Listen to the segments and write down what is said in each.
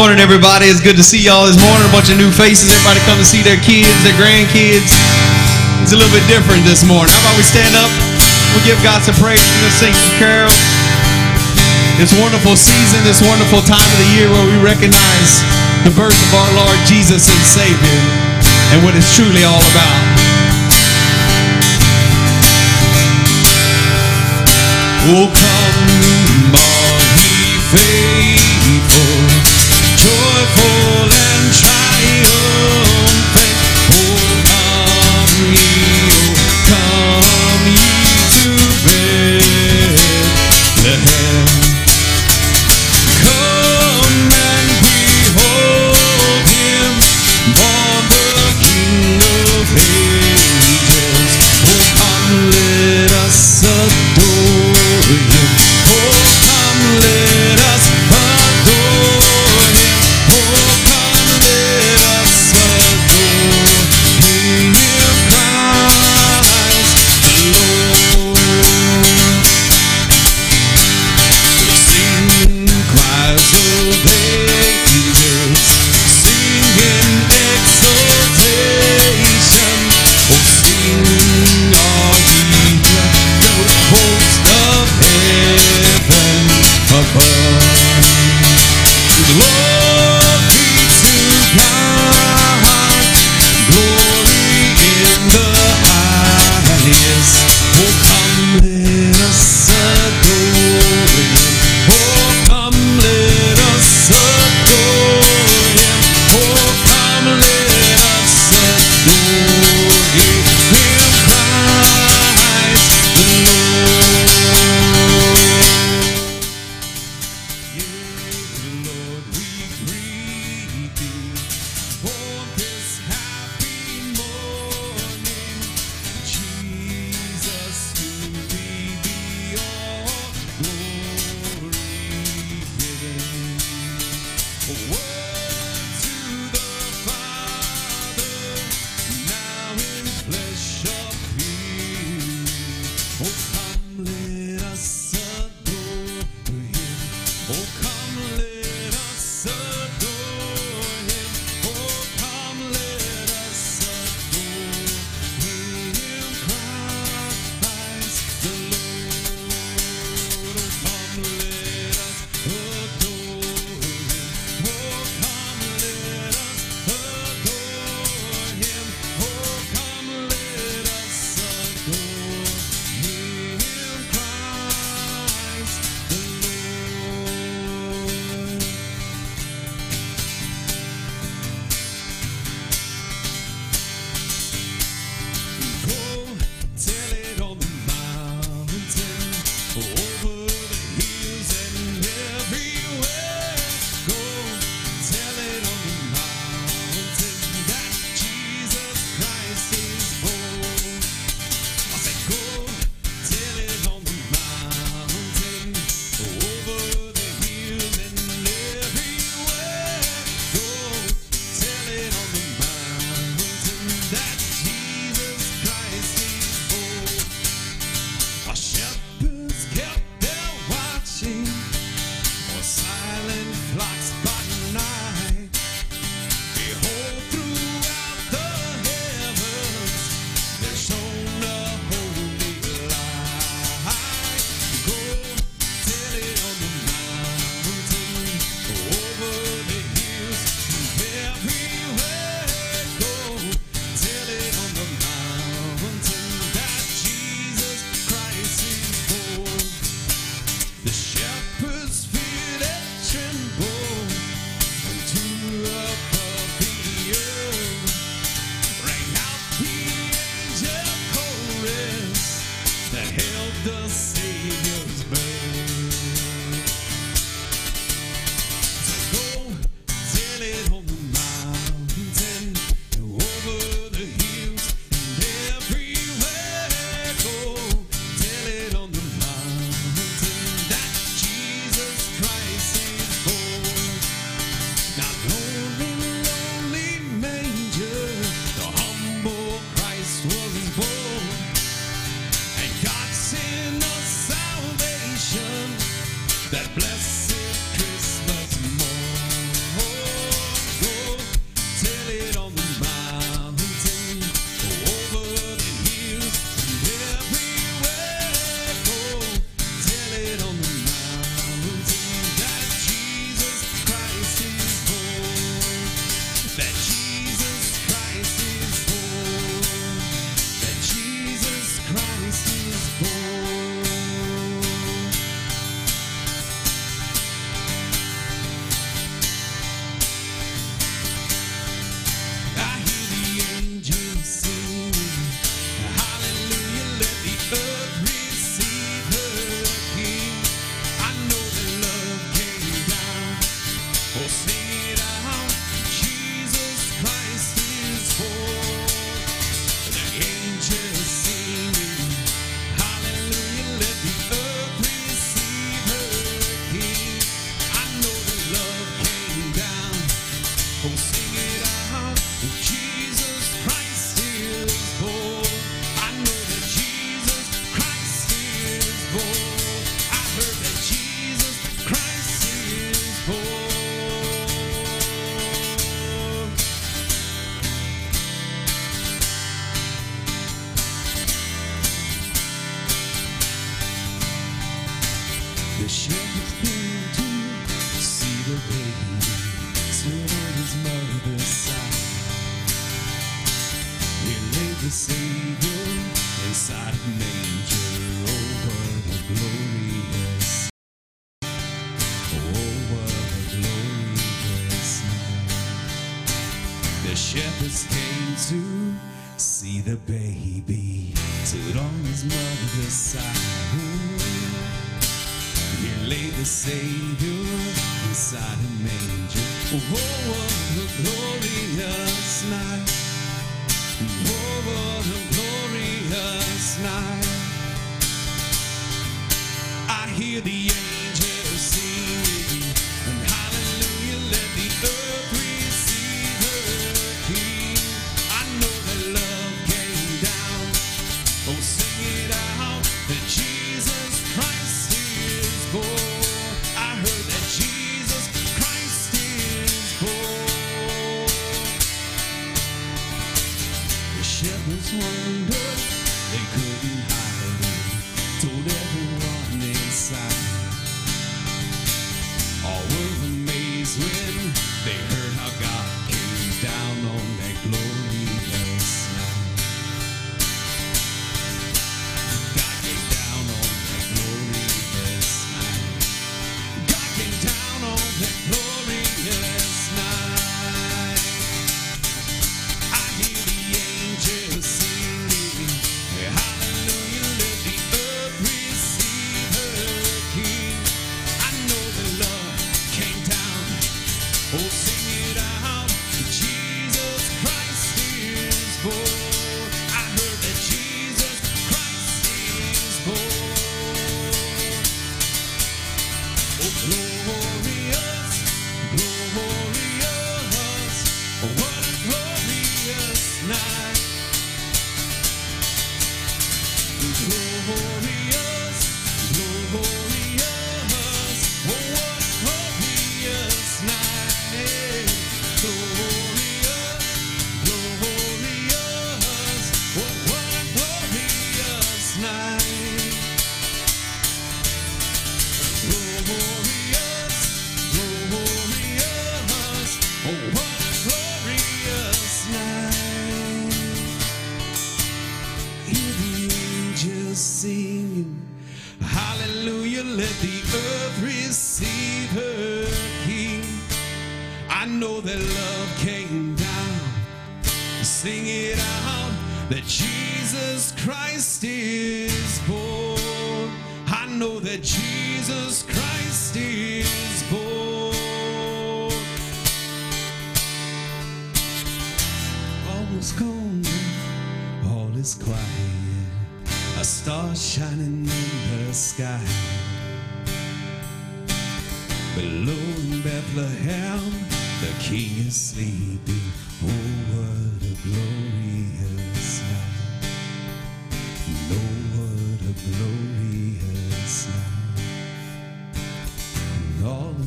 morning, everybody. It's good to see y'all this morning. A bunch of new faces. Everybody come to see their kids, their grandkids. It's a little bit different this morning. How about we stand up? We give God some praise. We're going to sing some carols. This wonderful season, this wonderful time of the year where we recognize the birth of our Lord Jesus and Savior and what it's truly all about. Oh, come, all ye faithful joyful and. Whoa.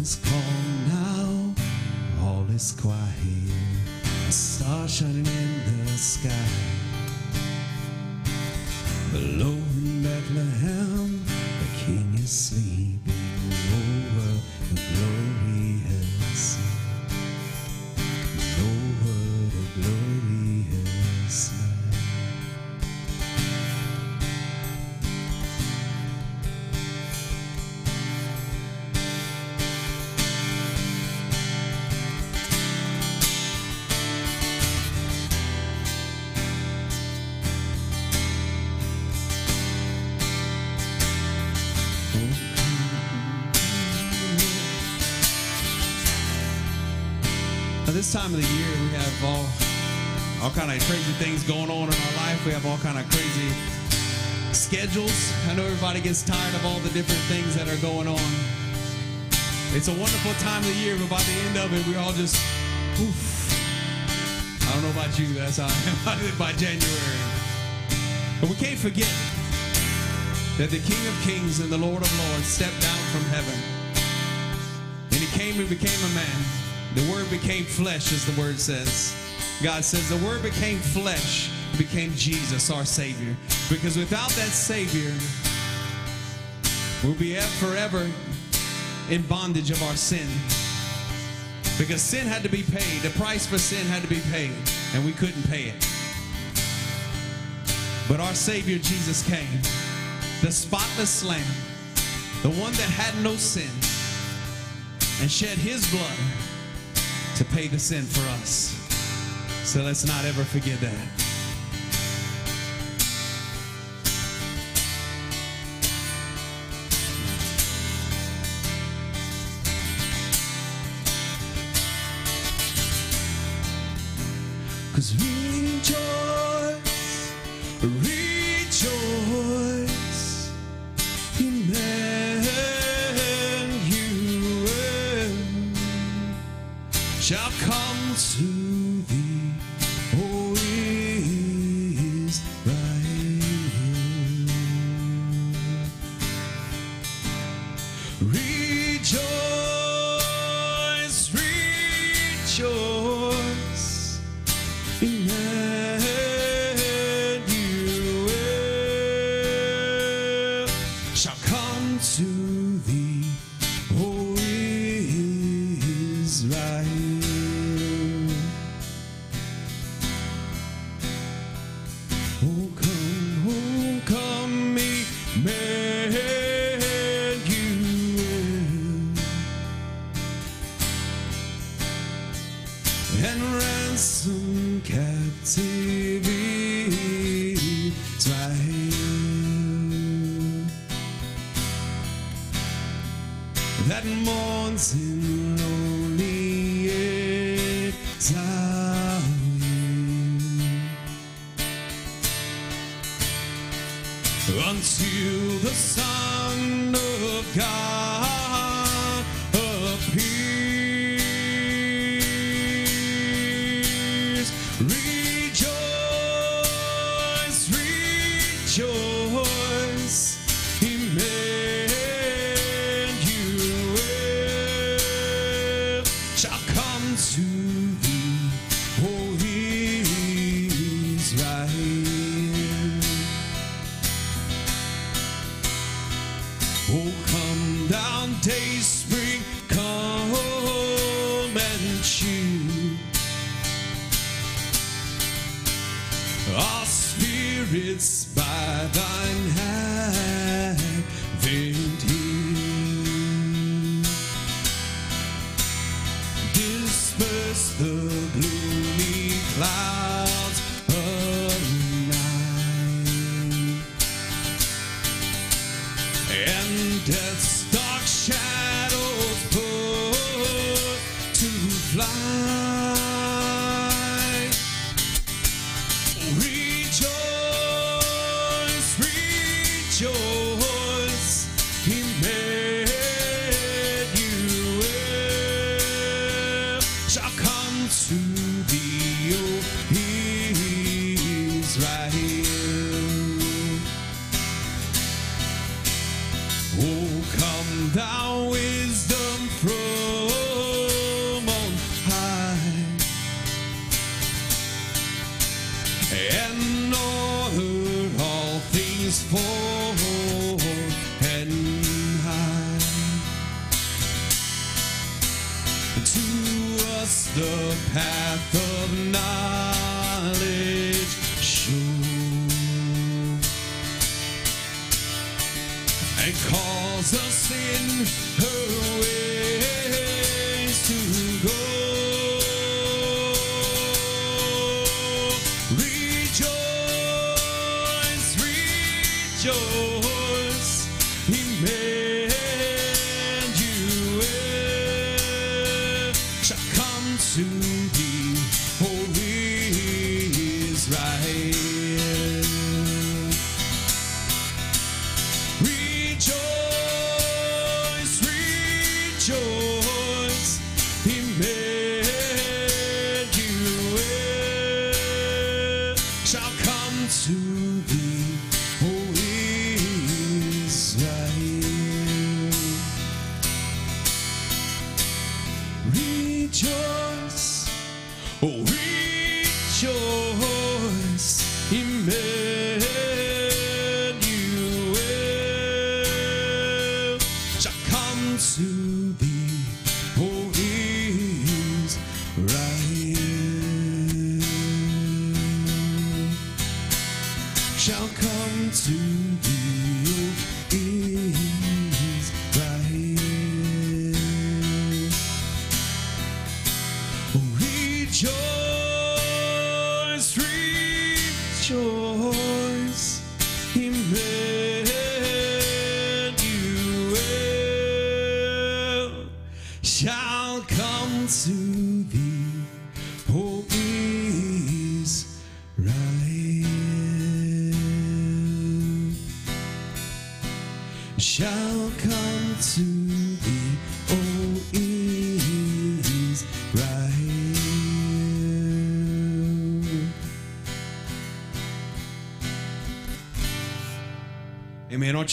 It's calm now, all is quiet. A star shining in the sky. Below in Bethlehem, the king is sleeping. time of the year, we have all all kind of crazy things going on in our life. We have all kind of crazy schedules. I know everybody gets tired of all the different things that are going on. It's a wonderful time of the year, but by the end of it, we're all just oof. I don't know about you, that's how I am by January. But we can't forget that the King of Kings and the Lord of Lords stepped down from heaven. And he came and became a man. The Word became flesh, as the Word says. God says the Word became flesh, became Jesus, our Savior. Because without that Savior, we'll be forever in bondage of our sin. Because sin had to be paid. The price for sin had to be paid, and we couldn't pay it. But our Savior Jesus came, the spotless Lamb, the one that had no sin, and shed his blood to pay the sin for us. So let's not ever forget that. Cause rejoice,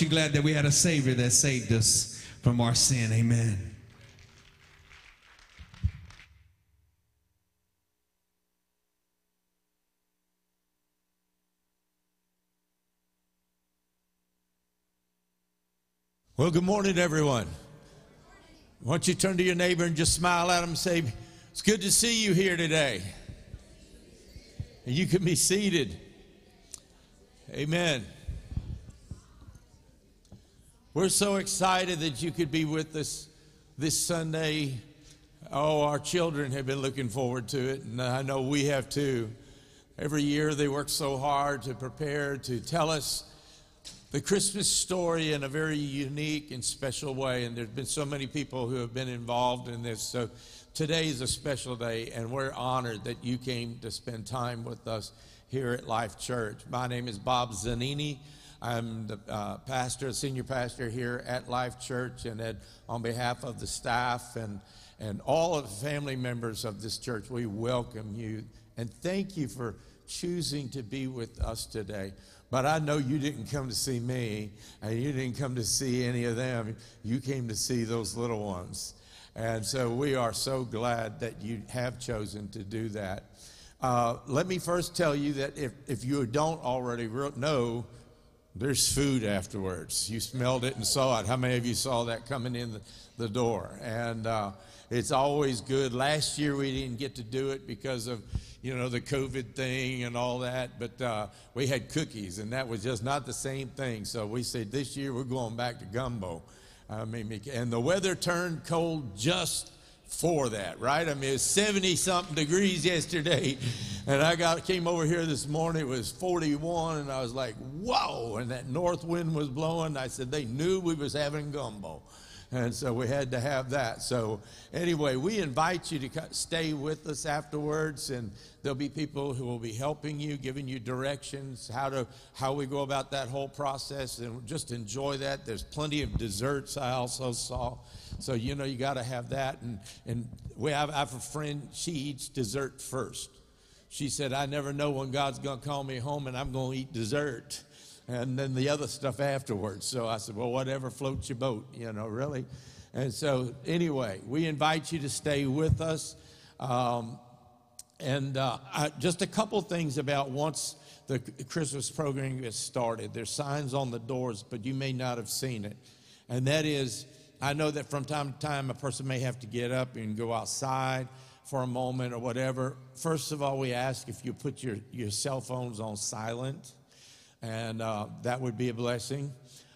Aren't you glad that we had a Savior that saved us from our sin? Amen. Well, good morning, everyone. Why don't you turn to your neighbor and just smile at him and say, It's good to see you here today. And you can be seated. Amen. We're so excited that you could be with us this Sunday. Oh, our children have been looking forward to it, and I know we have too. Every year they work so hard to prepare to tell us the Christmas story in a very unique and special way. And there's been so many people who have been involved in this. So today is a special day, and we're honored that you came to spend time with us here at Life Church. My name is Bob Zanini. I'm the uh, pastor, senior pastor here at Life Church, and at, on behalf of the staff and and all of the family members of this church, we welcome you and thank you for choosing to be with us today. But I know you didn't come to see me, and you didn't come to see any of them. You came to see those little ones. And so we are so glad that you have chosen to do that. Uh, let me first tell you that if, if you don't already re- know, there's food afterwards. You smelled it and saw it. How many of you saw that coming in the, door? And uh, it's always good. Last year we didn't get to do it because of you know the COVID thing and all that, but uh, we had cookies, and that was just not the same thing. So we said this year we're going back to gumbo. I mean, and the weather turned cold just for that, right? I mean, it's 70 something degrees yesterday, and I got came over here this morning. It was 41, and I was like, "Whoa!" And that north wind was blowing. I said they knew we was having gumbo, and so we had to have that. So anyway, we invite you to stay with us afterwards, and there'll be people who will be helping you, giving you directions how to how we go about that whole process, and just enjoy that. There's plenty of desserts. I also saw. So you know you got to have that, and and we have I have a friend. She eats dessert first. She said, "I never know when God's going to call me home, and I'm going to eat dessert, and then the other stuff afterwards." So I said, "Well, whatever floats your boat, you know, really." And so anyway, we invite you to stay with us, um, and uh, I, just a couple things about once the Christmas program gets started. There's signs on the doors, but you may not have seen it, and that is. I know that from time to time a person may have to get up and go outside for a moment or whatever. First of all, we ask if you put your, your cell phones on silent, and uh, that would be a blessing.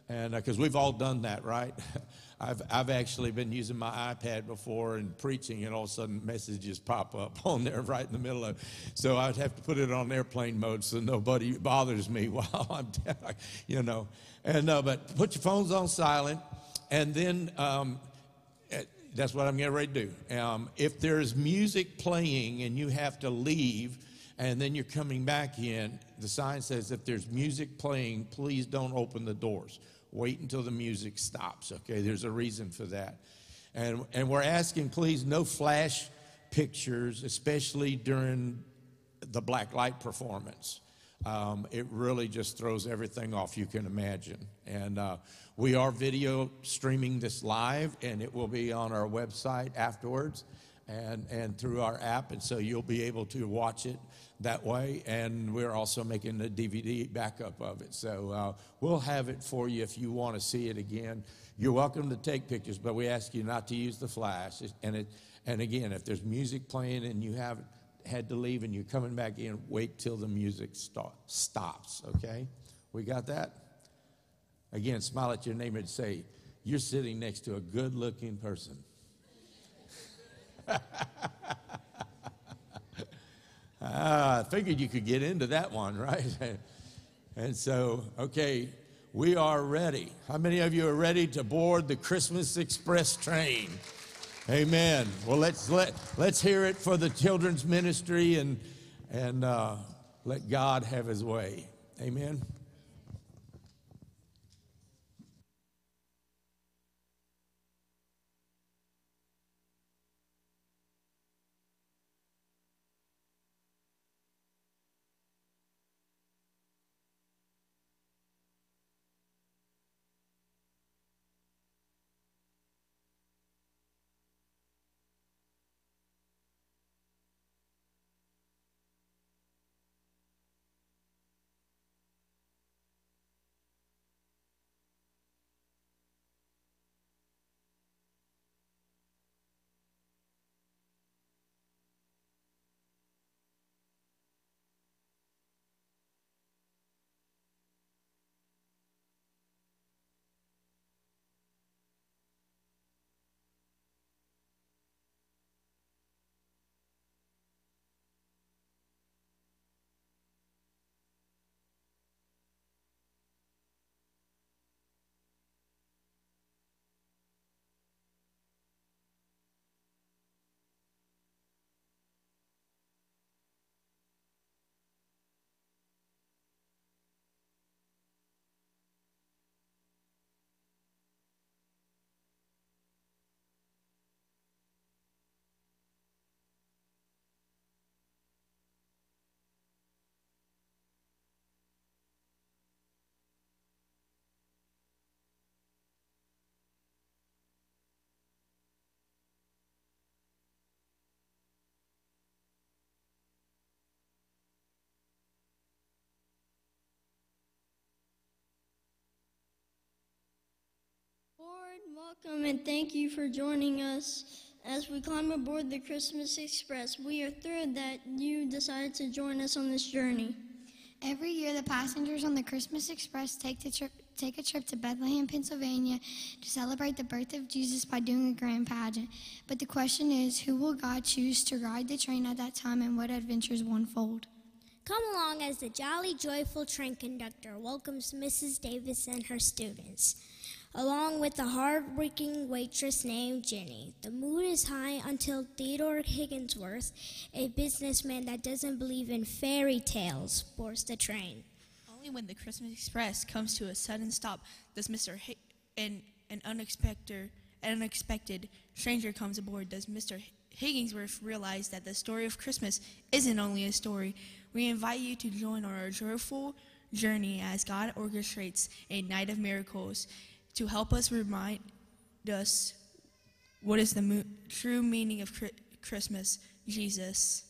And because we've all done that, right? I've, I've actually been using my iPad before and preaching, and all of a sudden messages pop up on there right in the middle of. So I'd have to put it on airplane mode so nobody bothers me while I'm, you know. And uh, but put your phones on silent, and then um, eh, that's what I'm getting ready to do. Um, if there's music playing and you have to leave, and then you're coming back in, the sign says if there's music playing, please don't open the doors. Wait until the music stops. Okay, there's a reason for that. And, and we're asking, please, no flash pictures, especially during the black light performance. Um, it really just throws everything off you can imagine. And uh, we are video streaming this live, and it will be on our website afterwards. and, and through our app, and so you'll be able to watch it that way. And we're also making a DVD backup of it. So uh, we'll have it for you if you want to see it again. You're welcome to take pictures, but we ask you not to use the flash. And, it, and again, if there's music playing and you haven't had to leave and you're coming back in, wait till the music stop, stops, okay? We got that? Again, smile at your neighbor and say, You're sitting next to a good looking person. ah, I figured you could get into that one, right? and so, okay, we are ready. How many of you are ready to board the Christmas Express train? Amen. Well, let's let let's hear it for the children's ministry and and uh, let God have His way. Amen. Welcome and thank you for joining us as we climb aboard the Christmas Express. We are thrilled that you decided to join us on this journey. Every year, the passengers on the Christmas Express take, the trip, take a trip to Bethlehem, Pennsylvania to celebrate the birth of Jesus by doing a grand pageant. But the question is who will God choose to ride the train at that time and what adventures will unfold? Come along as the jolly, joyful train conductor welcomes Mrs. Davis and her students along with a hard-working waitress named Jenny. The mood is high until Theodore Higginsworth, a businessman that doesn't believe in fairy tales, boards the train. Only when the Christmas Express comes to a sudden stop does Mr. H- an, an unexpected, an unexpected stranger comes aboard does Mr. Higginsworth realize that the story of Christmas isn't only a story. We invite you to join our joyful journey as God orchestrates a night of miracles to help us remind us what is the mo- true meaning of Christmas, Jesus.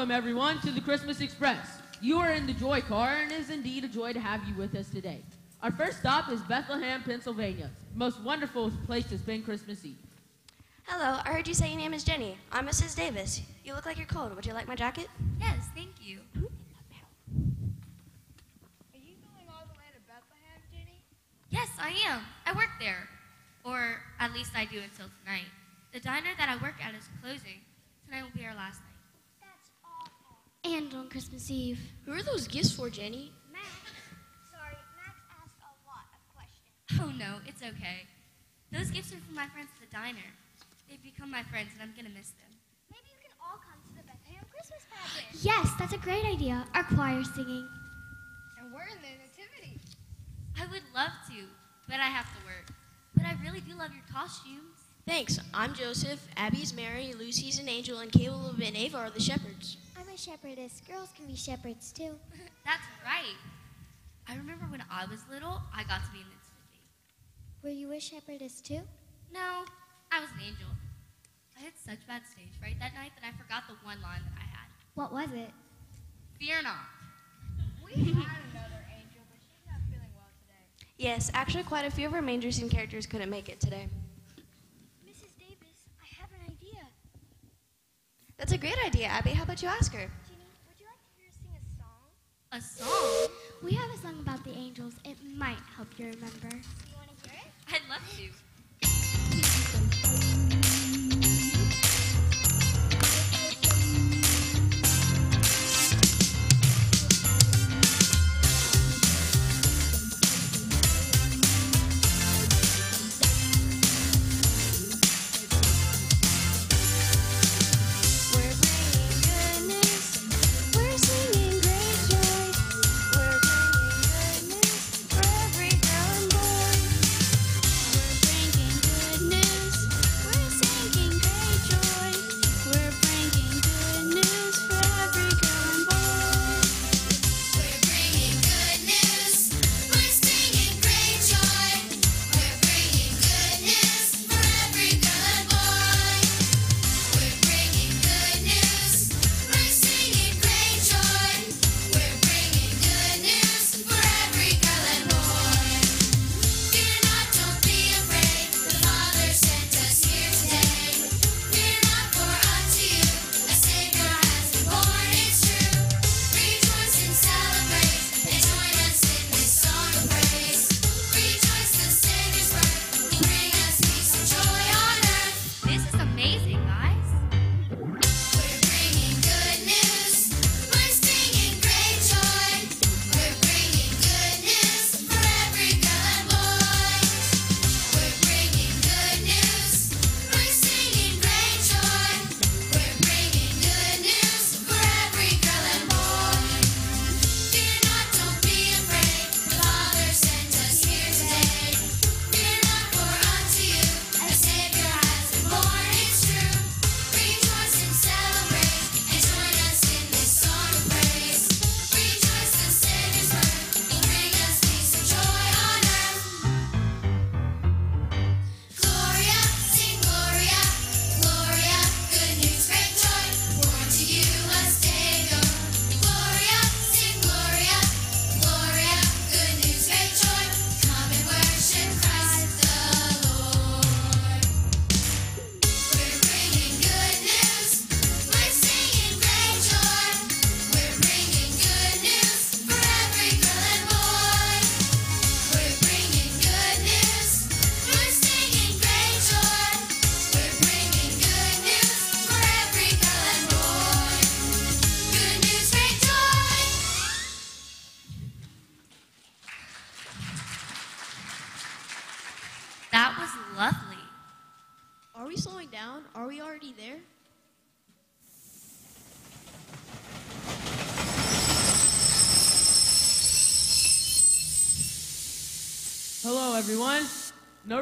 Welcome, everyone, to the Christmas Express. You are in the Joy Car, and it is indeed a joy to have you with us today. Our first stop is Bethlehem, Pennsylvania, the most wonderful place to spend Christmas Eve. Hello, I heard you say your name is Jenny. I'm Mrs. Davis. You look like you're cold. Would you like my jacket? Yes, thank you. Are you going all the way to Bethlehem, Jenny? Yes, I am. I work there. Or at least I do until tonight. The diner that I work at is closing. Tonight will be our last night. And on Christmas Eve. Who are those gifts for, Jenny? Max. Sorry, Max asked a lot of questions. Oh no, it's okay. Those gifts are for my friends at the diner. They've become my friends and I'm gonna miss them. Maybe you can all come to the Bethlehem Christmas pageant. Yes, that's a great idea. Our choir singing. And we're in the nativity. I would love to, but I have to work. But I really do love your costumes. Thanks. I'm Joseph. Abby's Mary. Lucy's an angel. And Caleb and Ava are the shepherds. I'm shepherdess. Girls can be shepherds too. That's right. I remember when I was little, I got to be in the nativity. Were you a shepherdess too? No, I was an angel. I had such bad stage fright that night that I forgot the one line that I had. What was it? Fear not. We had another angel, but she's not feeling well today. Yes, actually, quite a few of our manger scene characters couldn't make it today. Mrs. Davis, I have an idea. That's a great idea, Abby. How about you ask her? Jenny, would you like to hear us sing a song? A song? We have a song about the angels. It might help you remember. Do you want to hear it? I'd love to.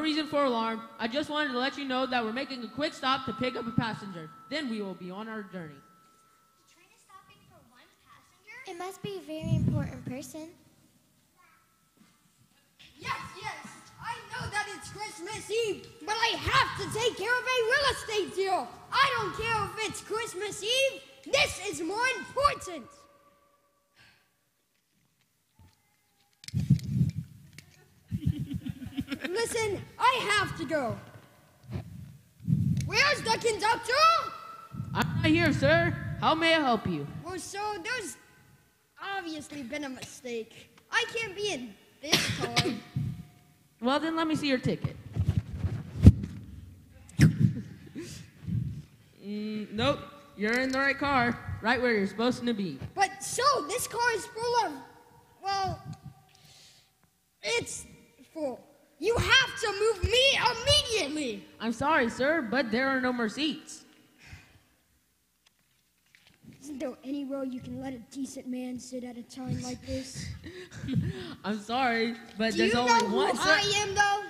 Reason for alarm. I just wanted to let you know that we're making a quick stop to pick up a passenger. Then we will be on our journey. The train is stopping for one passenger? It must be a very important person. Yes, yes, I know that it's Christmas Eve, but I have to take care of a real estate deal. I don't care if it's Christmas Eve. This is more important. Listen, I have to go. Where's the conductor? I'm not here, sir. How may I help you? Well, so there's obviously been a mistake. I can't be in this car. Well, then let me see your ticket. mm, nope, you're in the right car, right where you're supposed to be. But so, this car is full of, well, it's full. You have to move me immediately. I'm sorry, sir, but there are no more seats. Isn't there anywhere you can let a decent man sit at a time like this? I'm sorry, but Do there's you only know who one. I am, though?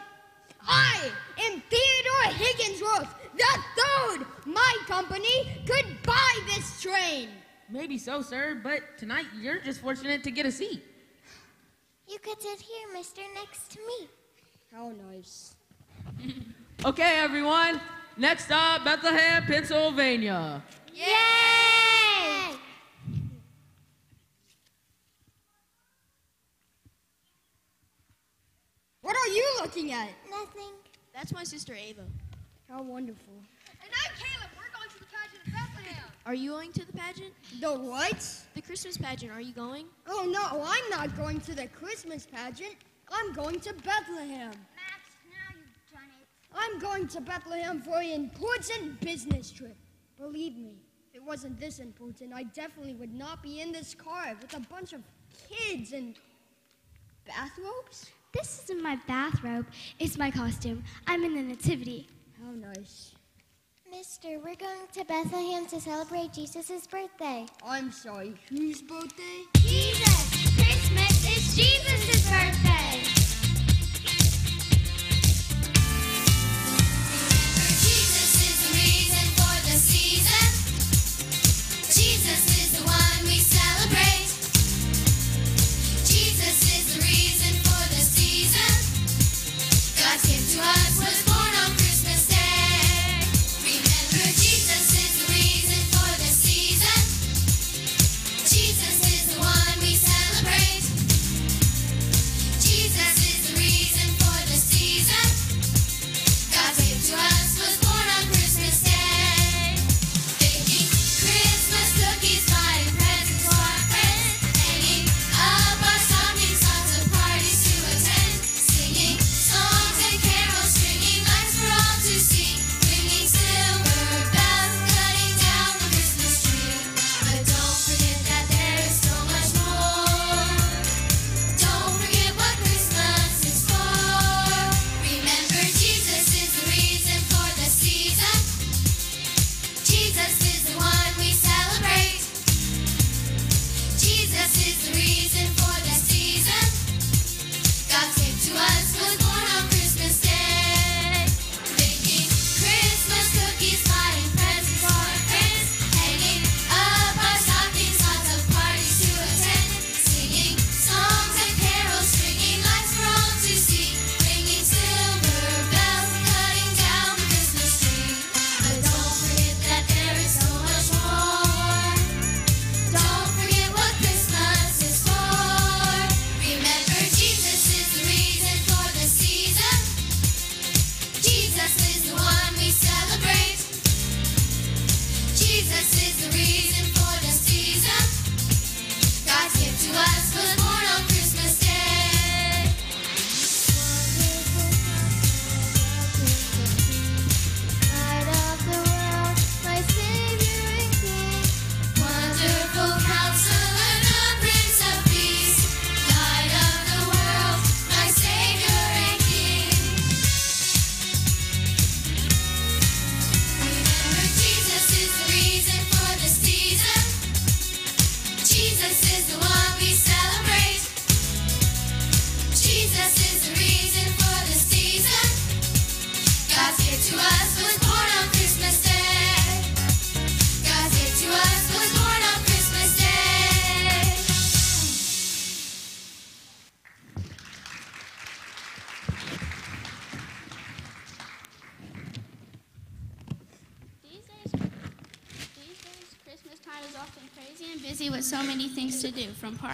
I am Theodore Higginsworth, the third. My company could buy this train. Maybe so, sir, but tonight you're just fortunate to get a seat. You could sit here, mister, next to me. How nice. Okay, everyone. Next up, Bethlehem, Pennsylvania. Yay! What are you looking at? Nothing. That's my sister Ava. How wonderful. And I'm Caleb. We're going to the pageant of Bethlehem. Are you going to the pageant? The what? The Christmas pageant. Are you going? Oh, no, I'm not going to the Christmas pageant. I'm going to Bethlehem. Max, now you've done it. I'm going to Bethlehem for an important business trip. Believe me, if it wasn't this important, I definitely would not be in this car with a bunch of kids and bathrobes. This isn't my bathrobe. It's my costume. I'm in the nativity. How nice. Mister, we're going to Bethlehem to celebrate Jesus' birthday. I'm sorry, whose birthday? Jesus! Christmas is Jesus' birthday!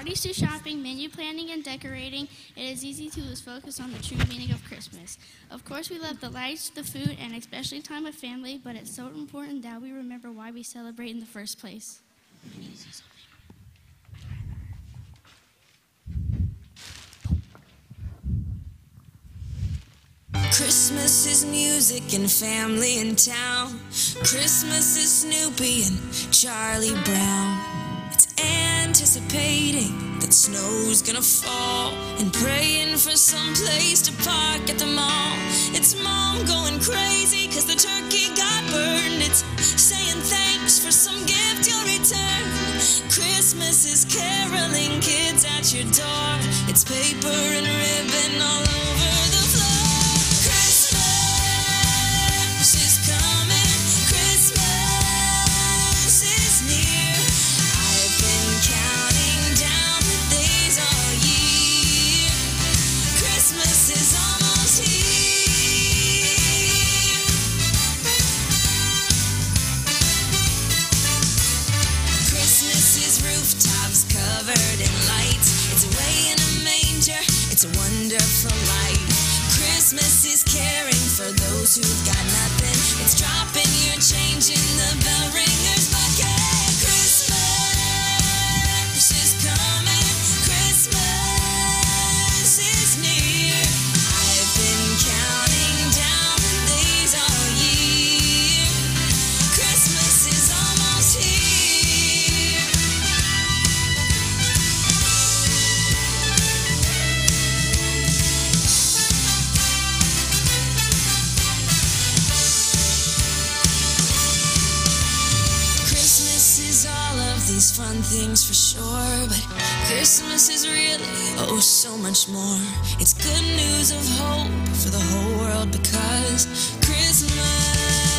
Parties to shopping, menu planning, and decorating, it is easy to lose focus on the true meaning of Christmas. Of course, we love the lights, the food, and especially time with family, but it's so important that we remember why we celebrate in the first place. Christmas is music and family in town. Christmas is Snoopy and Charlie Brown. Anticipating that snow's gonna fall and praying for some place to park at the mall. It's mom going crazy cause the turkey got burned. It's saying thanks for some gift you'll return. Christmas is caroling kids at your door. It's paper and ribbon all over A wonderful light. Christmas is caring for those who've got nothing. It's dropping your change in the bell ringer's Christmas is really oh so much more. It's good news of hope for the whole world because Christmas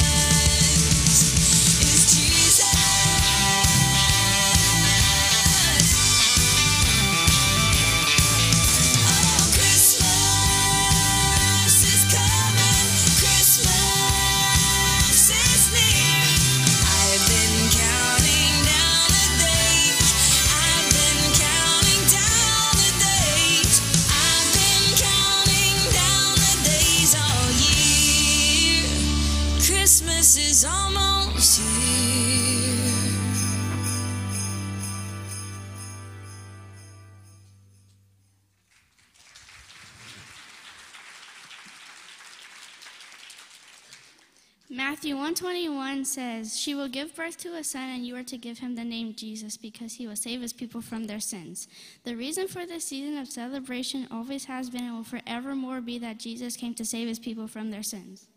Matthew 121 says, She will give birth to a son, and you are to give him the name Jesus because he will save his people from their sins. The reason for this season of celebration always has been and will forevermore be that Jesus came to save his people from their sins.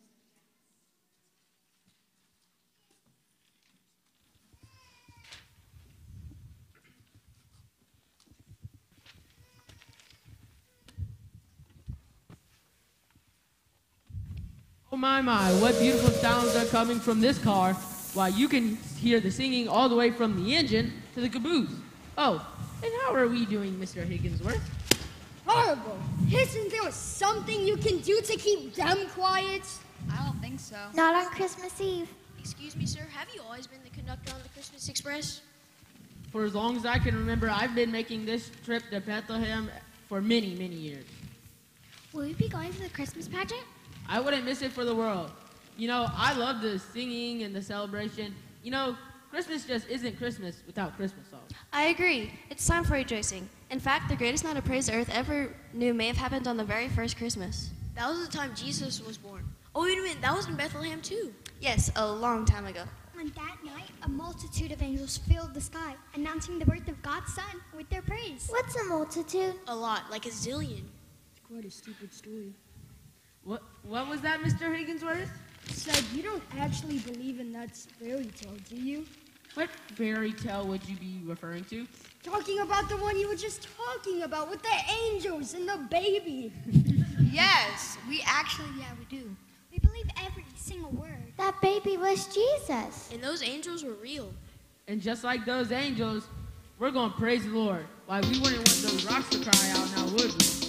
Oh my my, what beautiful sounds are coming from this car while you can hear the singing all the way from the engine to the caboose. Oh, and how are we doing, Mr. Higginsworth? Horrible. Isn't there something you can do to keep them quiet? I don't think so. Not on Christmas Eve. Excuse me, sir. Have you always been the conductor on the Christmas Express? For as long as I can remember, I've been making this trip to Bethlehem for many, many years. Will you be going to the Christmas pageant? I wouldn't miss it for the world. You know, I love the singing and the celebration. You know, Christmas just isn't Christmas without Christmas songs. I agree. It's time for rejoicing. In fact, the greatest night of praise the earth ever knew may have happened on the very first Christmas. That was the time Jesus was born. Oh, wait a minute. That was in Bethlehem, too. Yes, a long time ago. On that night, a multitude of angels filled the sky, announcing the birth of God's Son with their praise. What's a multitude? A lot, like a zillion. It's quite a stupid story. What, what was that, Mr. Higginsworth? Said you don't actually believe in that fairy tale, do you? What fairy tale would you be referring to? Talking about the one you were just talking about with the angels and the baby. Yes, we actually, yeah, we do. We believe every single word. That baby was Jesus. And those angels were real. And just like those angels, we're going to praise the Lord. Why, we wouldn't want those rocks to cry out now, would we?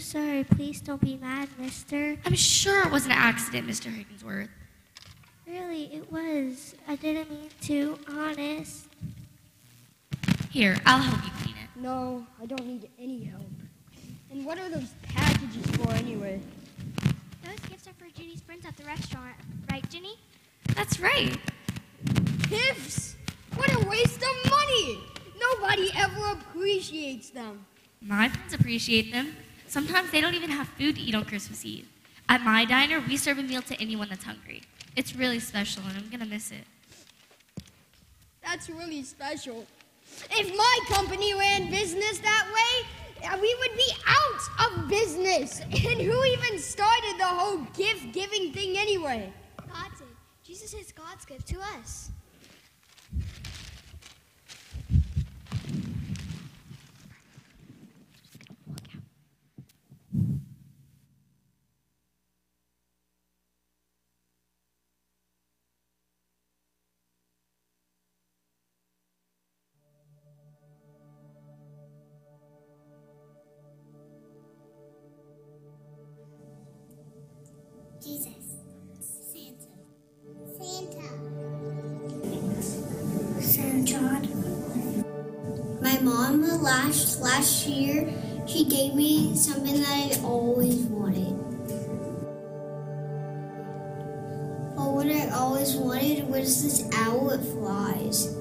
Sorry. Please don't be mad, mister. I'm sure it was an accident, Mr. Higginsworth. Really, it was. I didn't mean to, honest. Here, I'll help you clean it. No, I don't need any help. And what are those packages for anyway? Those gifts are for Ginny's friends at the restaurant, right, Ginny? That's right. Gifts? What a waste of money! Nobody ever appreciates them. My friends appreciate them. Sometimes they don't even have food to eat on Christmas Eve. At my diner, we serve a meal to anyone that's hungry. It's really special, and I'm gonna miss it. That's really special. If my company ran business that way, uh, we would be out of business. And who even started the whole gift giving thing anyway? God did. Jesus is God's gift to us. Last year she gave me something that I always wanted. But what I always wanted was this owl that flies.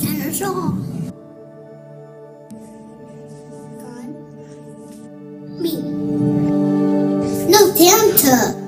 Santa Claus. God. Me. No, Santa.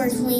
White is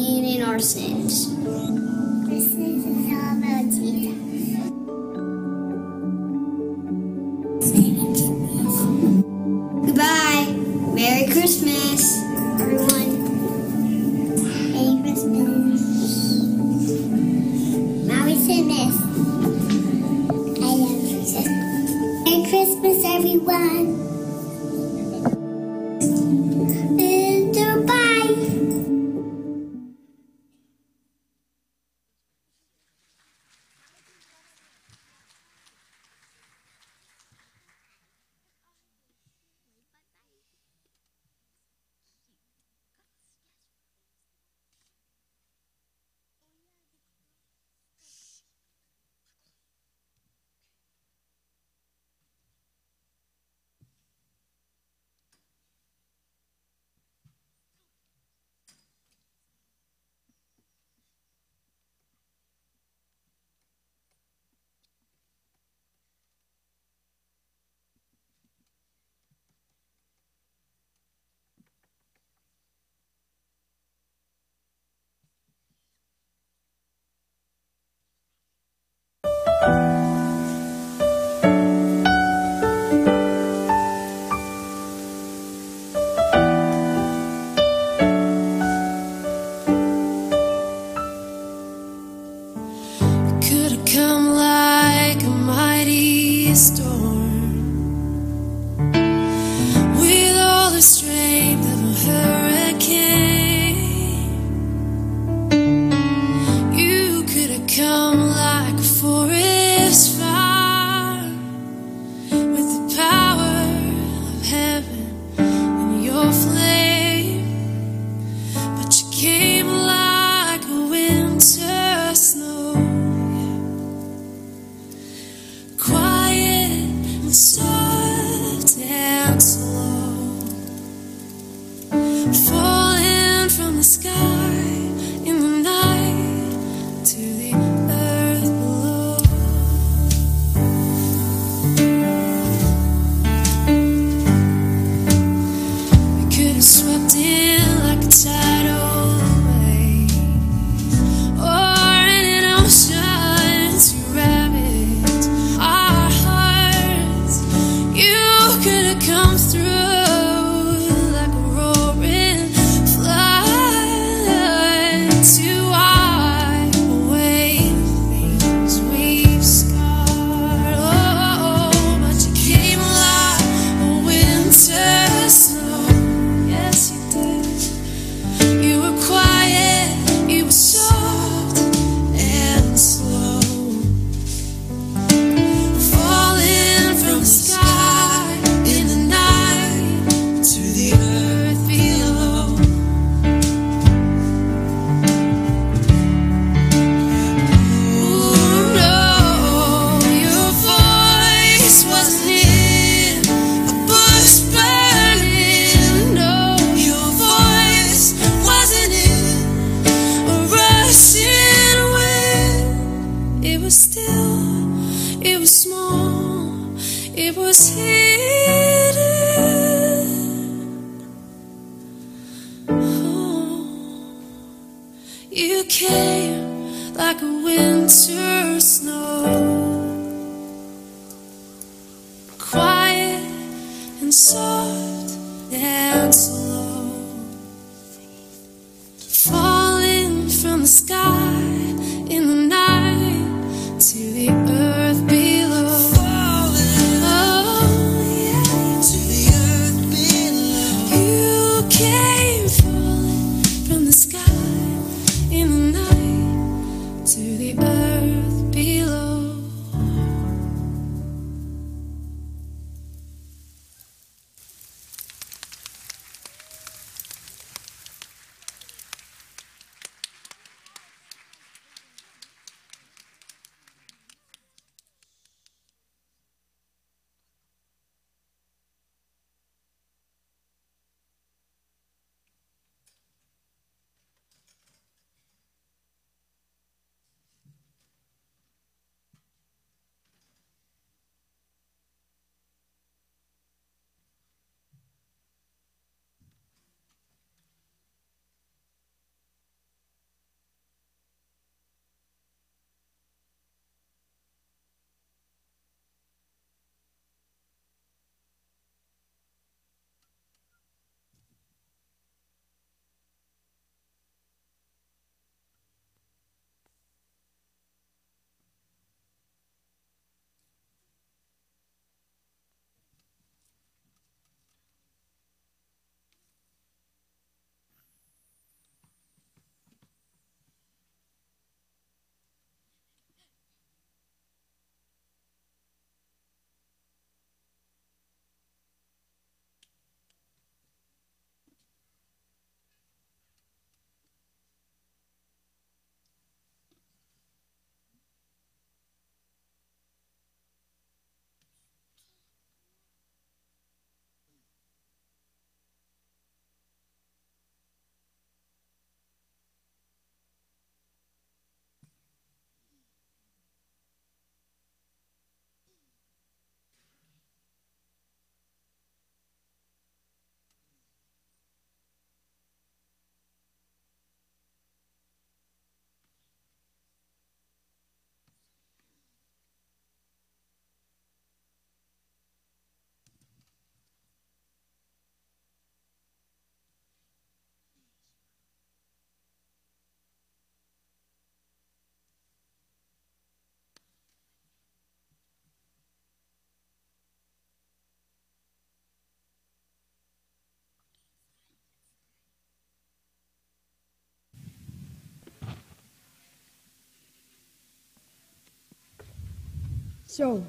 So,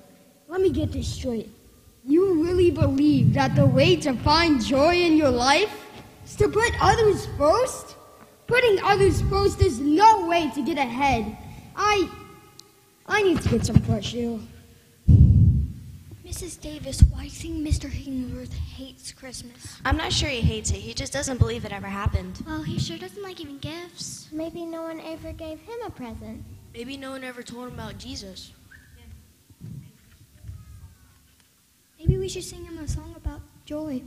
let me get this straight. You really believe that the way to find joy in your life is to put others first? Putting others first is no way to get ahead. I. I need to get some fresh air. Mrs. Davis, why do you think Mr. Higginsworth hates Christmas? I'm not sure he hates it. He just doesn't believe it ever happened. Well, he sure doesn't like giving gifts. Maybe no one ever gave him a present. Maybe no one ever told him about Jesus. Maybe we should sing him a song about joy.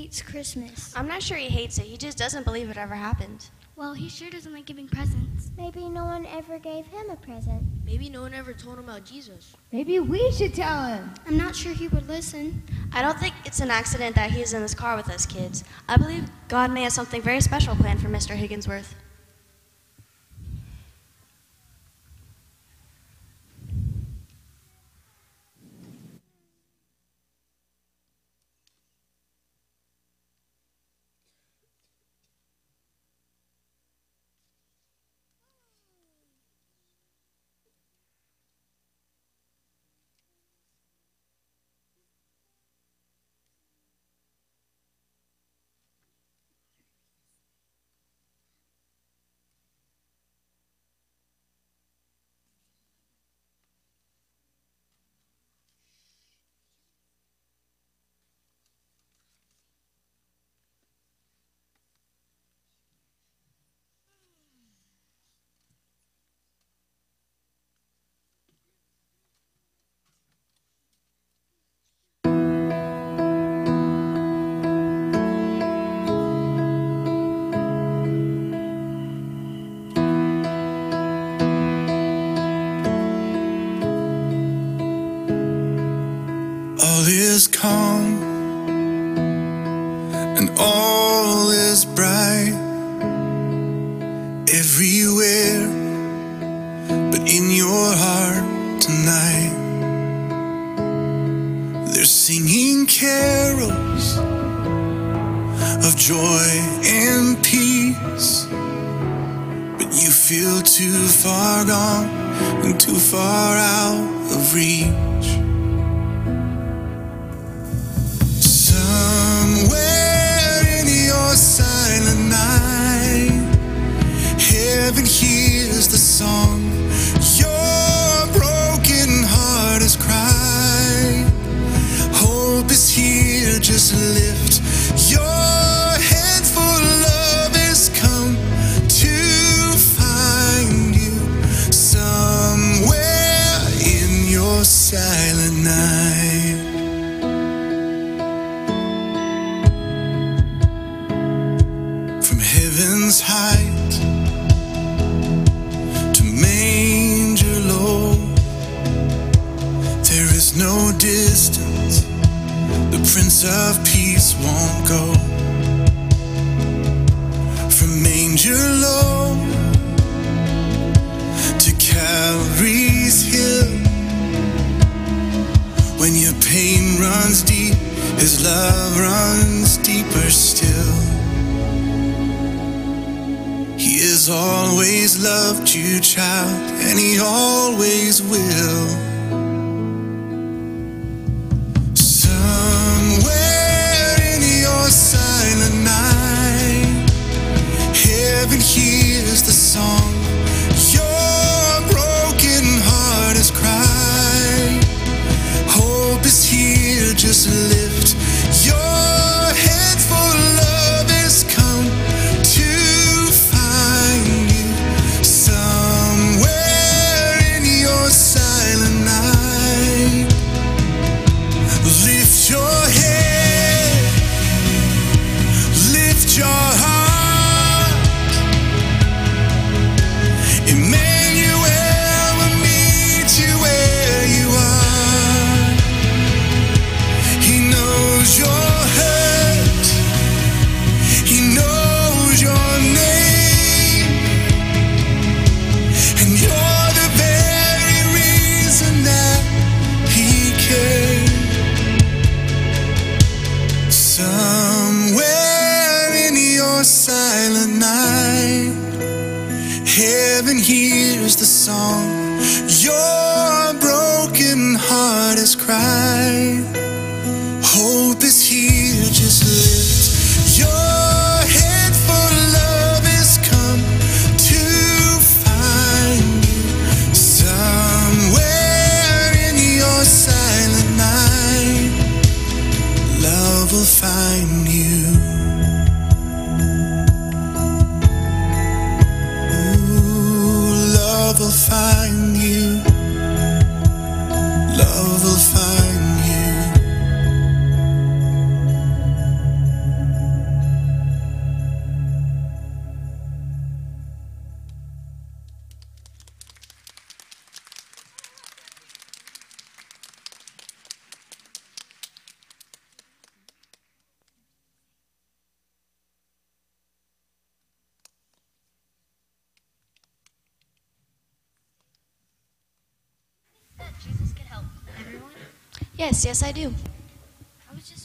Hates Christmas? I'm not sure he hates it. He just doesn't believe it ever happened. Well, he sure doesn't like giving presents. Maybe no one ever gave him a present. Maybe no one ever told him about Jesus. Maybe we should tell him. I'm not sure he would listen. I don't think it's an accident that he's in this car with us kids. I believe God may have something very special planned for Mr. Higginsworth. in your heart tonight. They're singing carols of joy and peace, but you feel too far gone and too far out of reach.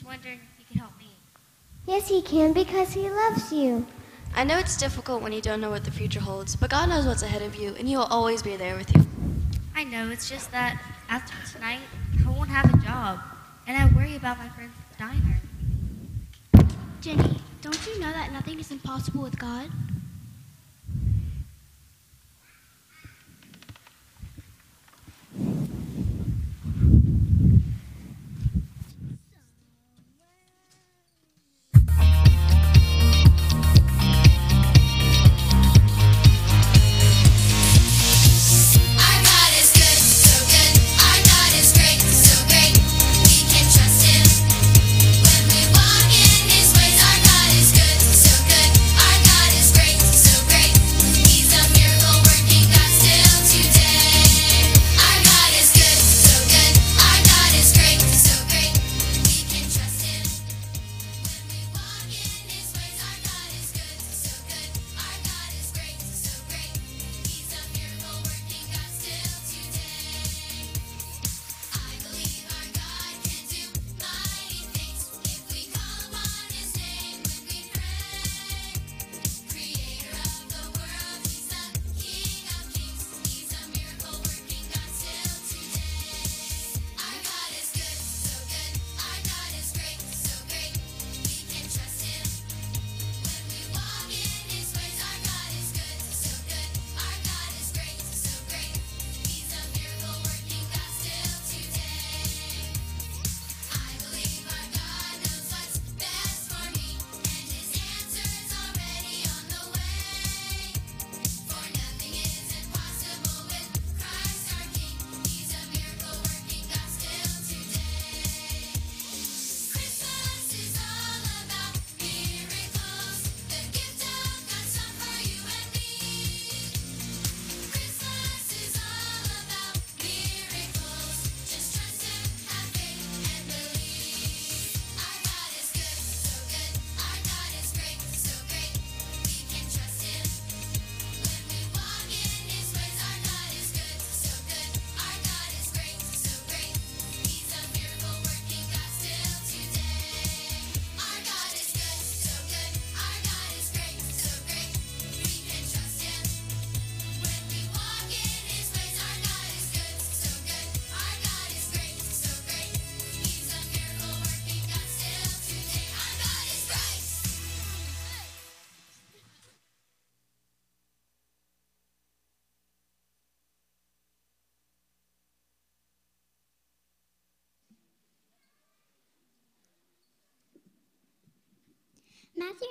wondering if you help me. Yes, he can because he loves you. I know it's difficult when you don't know what the future holds, but God knows what's ahead of you, and He will always be there with you. I know, it's just that after tonight, I won't have a job, and I worry about my friend's diner. Jenny, don't you know that nothing is impossible with God?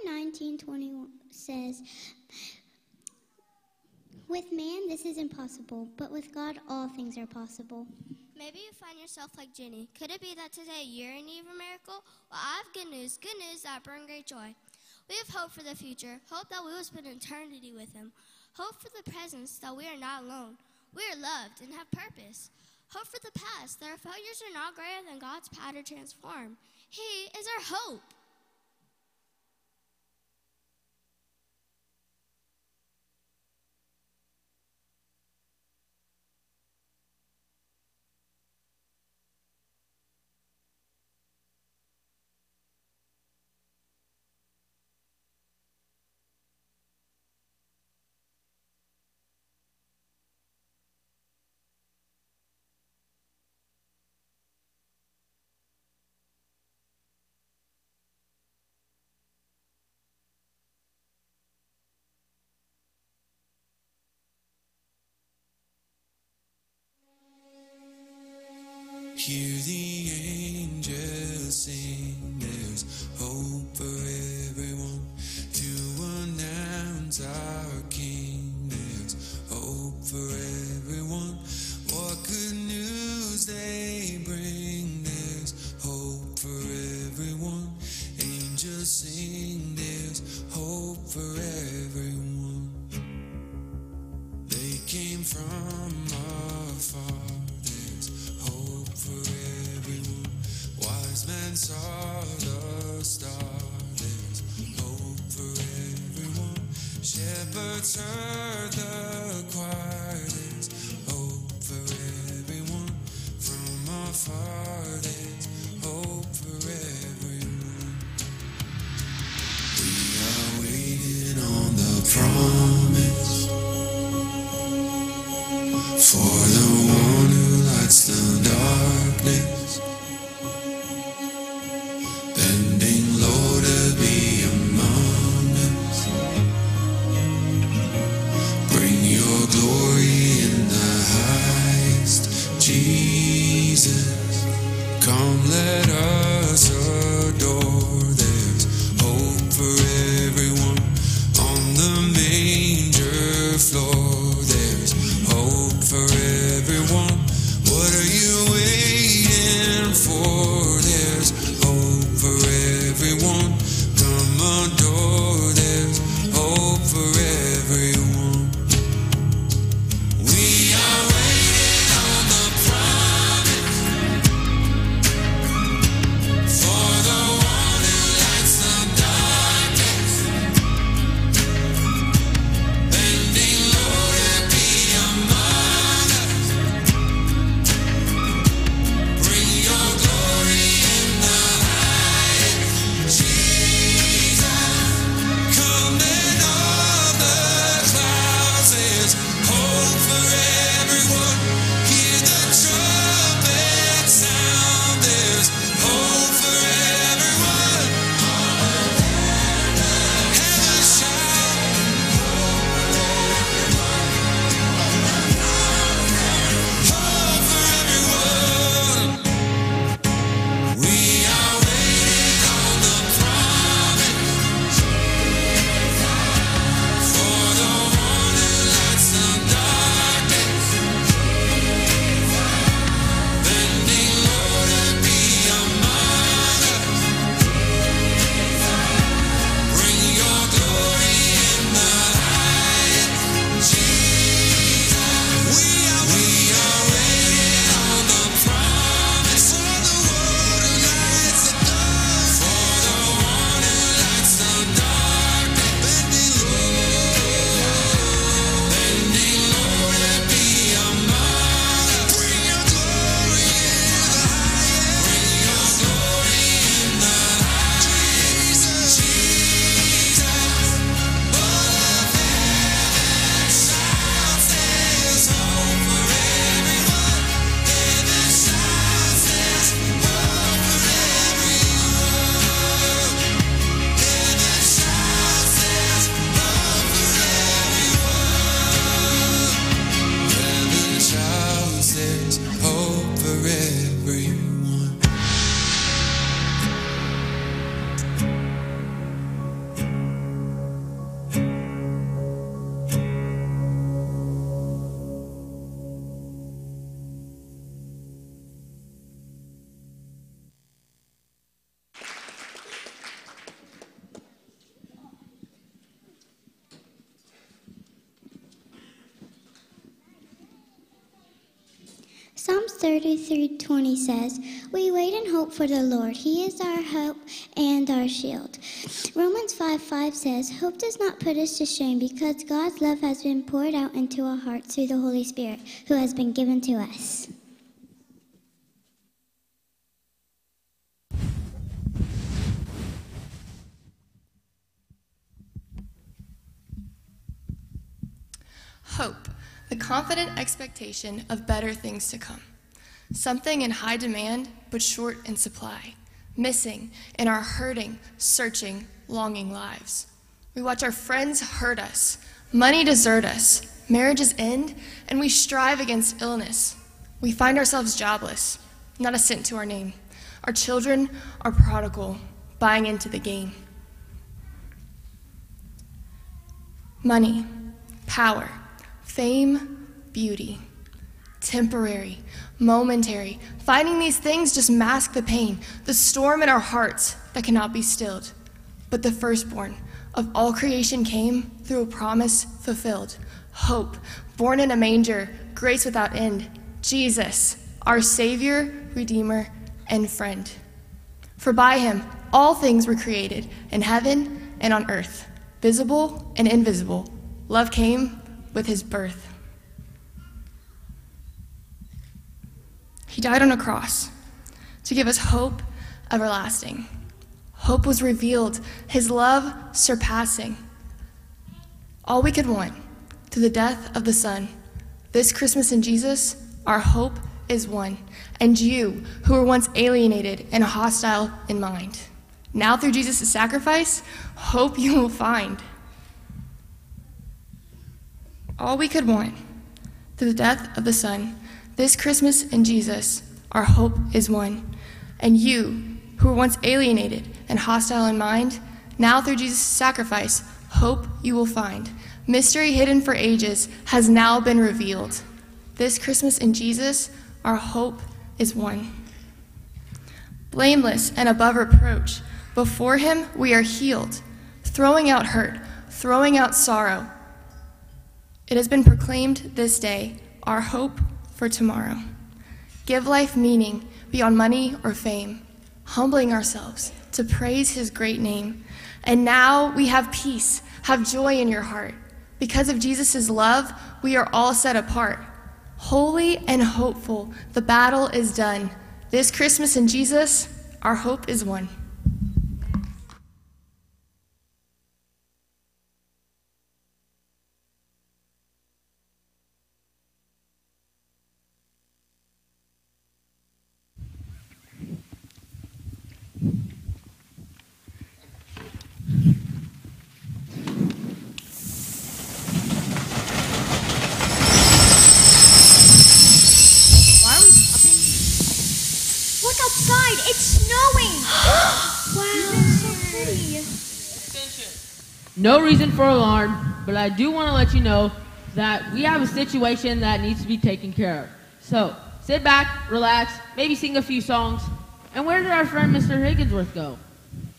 19 21 says, With man this is impossible, but with God all things are possible. Maybe you find yourself like Jenny. Could it be that today you're in need of a miracle? Well, I have good news. Good news that bring great joy. We have hope for the future. Hope that we will spend eternity with Him. Hope for the presence that we are not alone. We are loved and have purpose. Hope for the past that our failures are not greater than God's power to transform. He is our hope. Hear the 33:20 says, "We wait and hope for the Lord. He is our hope and our shield." Romans 5:5 says, "Hope does not put us to shame because God's love has been poured out into our hearts through the Holy Spirit who has been given to us." Hope, the confident expectation of better things to come. Something in high demand, but short in supply. Missing in our hurting, searching, longing lives. We watch our friends hurt us, money desert us, marriages end, and we strive against illness. We find ourselves jobless, not a cent to our name. Our children are prodigal, buying into the game. Money, power, fame, beauty. Temporary, momentary. Finding these things just mask the pain, the storm in our hearts that cannot be stilled. But the firstborn of all creation came through a promise fulfilled. Hope, born in a manger, grace without end. Jesus, our Savior, Redeemer, and friend. For by him all things were created, in heaven and on earth, visible and invisible. Love came with his birth. He died on a cross to give us hope everlasting. Hope was revealed, his love surpassing. All we could want through the death of the Son. This Christmas in Jesus, our hope is one. And you, who were once alienated and hostile in mind, now through Jesus' sacrifice, hope you will find. All we could want through the death of the Son. This Christmas in Jesus, our hope is one. And you, who were once alienated and hostile in mind, now through Jesus' sacrifice, hope you will find. Mystery hidden for ages has now been revealed. This Christmas in Jesus, our hope is one. Blameless and above reproach, before Him we are healed, throwing out hurt, throwing out sorrow. It has been proclaimed this day, our hope for tomorrow. Give life meaning beyond money or fame, humbling ourselves to praise His great name. And now we have peace, have joy in your heart. Because of Jesus' love, we are all set apart. Holy and hopeful, the battle is done. This Christmas in Jesus, our hope is won. Why are we stopping? Look outside! It's snowing! wow, so pretty. No reason for alarm, but I do want to let you know that we have a situation that needs to be taken care of. So sit back, relax, maybe sing a few songs. And where did our friend Mr. Higginsworth go?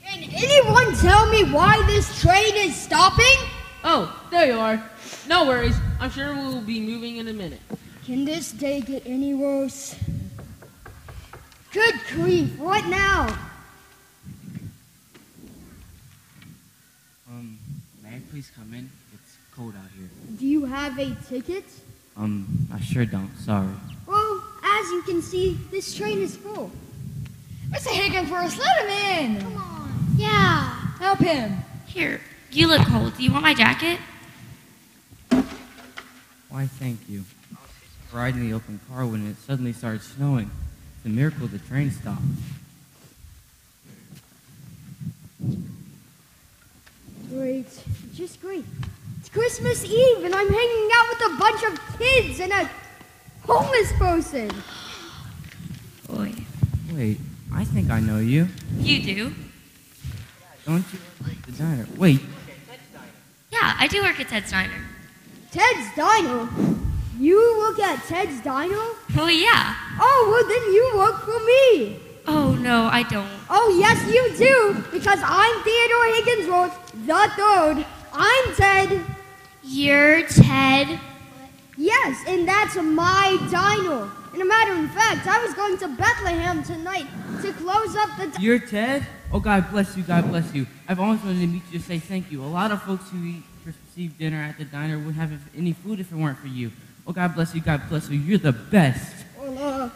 Can anyone tell me why this train is stopping? Oh, there you are. No worries. I'm sure we will be moving in a minute. Can this day get any worse? Good grief, what now? Um, may I please come in? It's cold out here. Do you have a ticket? Um, I sure don't. Sorry. Well, as you can see, this train is full. Mr. Higginsworth, let him in! Come on. Yeah. Help him. Here, you look cold. Do you want my jacket? Why, thank you. I was riding the open car when it suddenly started snowing. It's a miracle the train stopped. Great, just great. It's Christmas Eve and I'm hanging out with a bunch of kids and a homeless person. Boy. Wait, I think I know you. You do? Don't you? The diner. Wait, Yeah, I do work at Ted's Diner. Ted's Dino? You work at Ted's Dino? Oh, yeah. Oh, well then you work for me. Oh, no, I don't. Oh, yes, you do, because I'm Theodore Higginsworth, the third. I'm Ted. You're Ted. Yes, and that's my diner. And a matter of fact, I was going to Bethlehem tonight to close up the. You're Ted? Oh, God bless you, God bless you. I've always wanted to meet you to say thank you. A lot of folks who eat Christmas Eve dinner at the diner wouldn't have any food if it weren't for you. Oh, God bless you, God bless you. You're the best. Well, uh,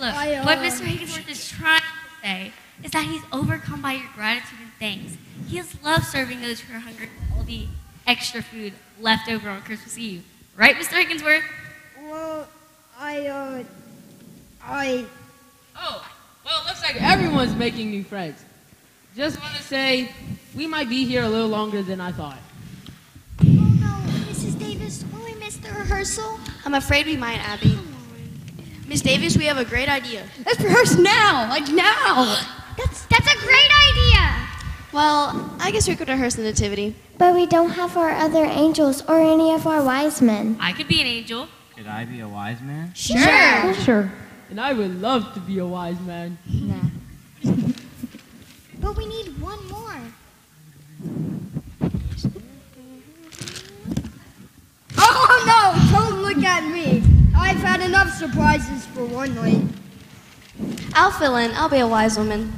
Look, I, uh, what Mr. Higginsworth is trying to say is that he's overcome by your gratitude and thanks. He has loved serving those who are hungry with all the extra food left over on Christmas Eve. Right, Mr. Higginsworth? well, I, uh, I. Oh, well, it looks like everyone's making new friends. Just want to say, we might be here a little longer than I thought. Oh, no, Mrs. Davis, will we miss the rehearsal? I'm afraid we might, Abby. Miss Davis, we have a great idea. Let's rehearse now, like now. That's that's a great idea. Well, I guess we could rehearse the nativity. But we don't have our other angels or any of our wise men. I could be an angel. Could I be a wise man? Sure. Sure. And I would love to be a wise man. Nah. but we need one more. Oh no! Don't look at me. I've had enough surprises for one night. I'll fill in. I'll be a wise woman.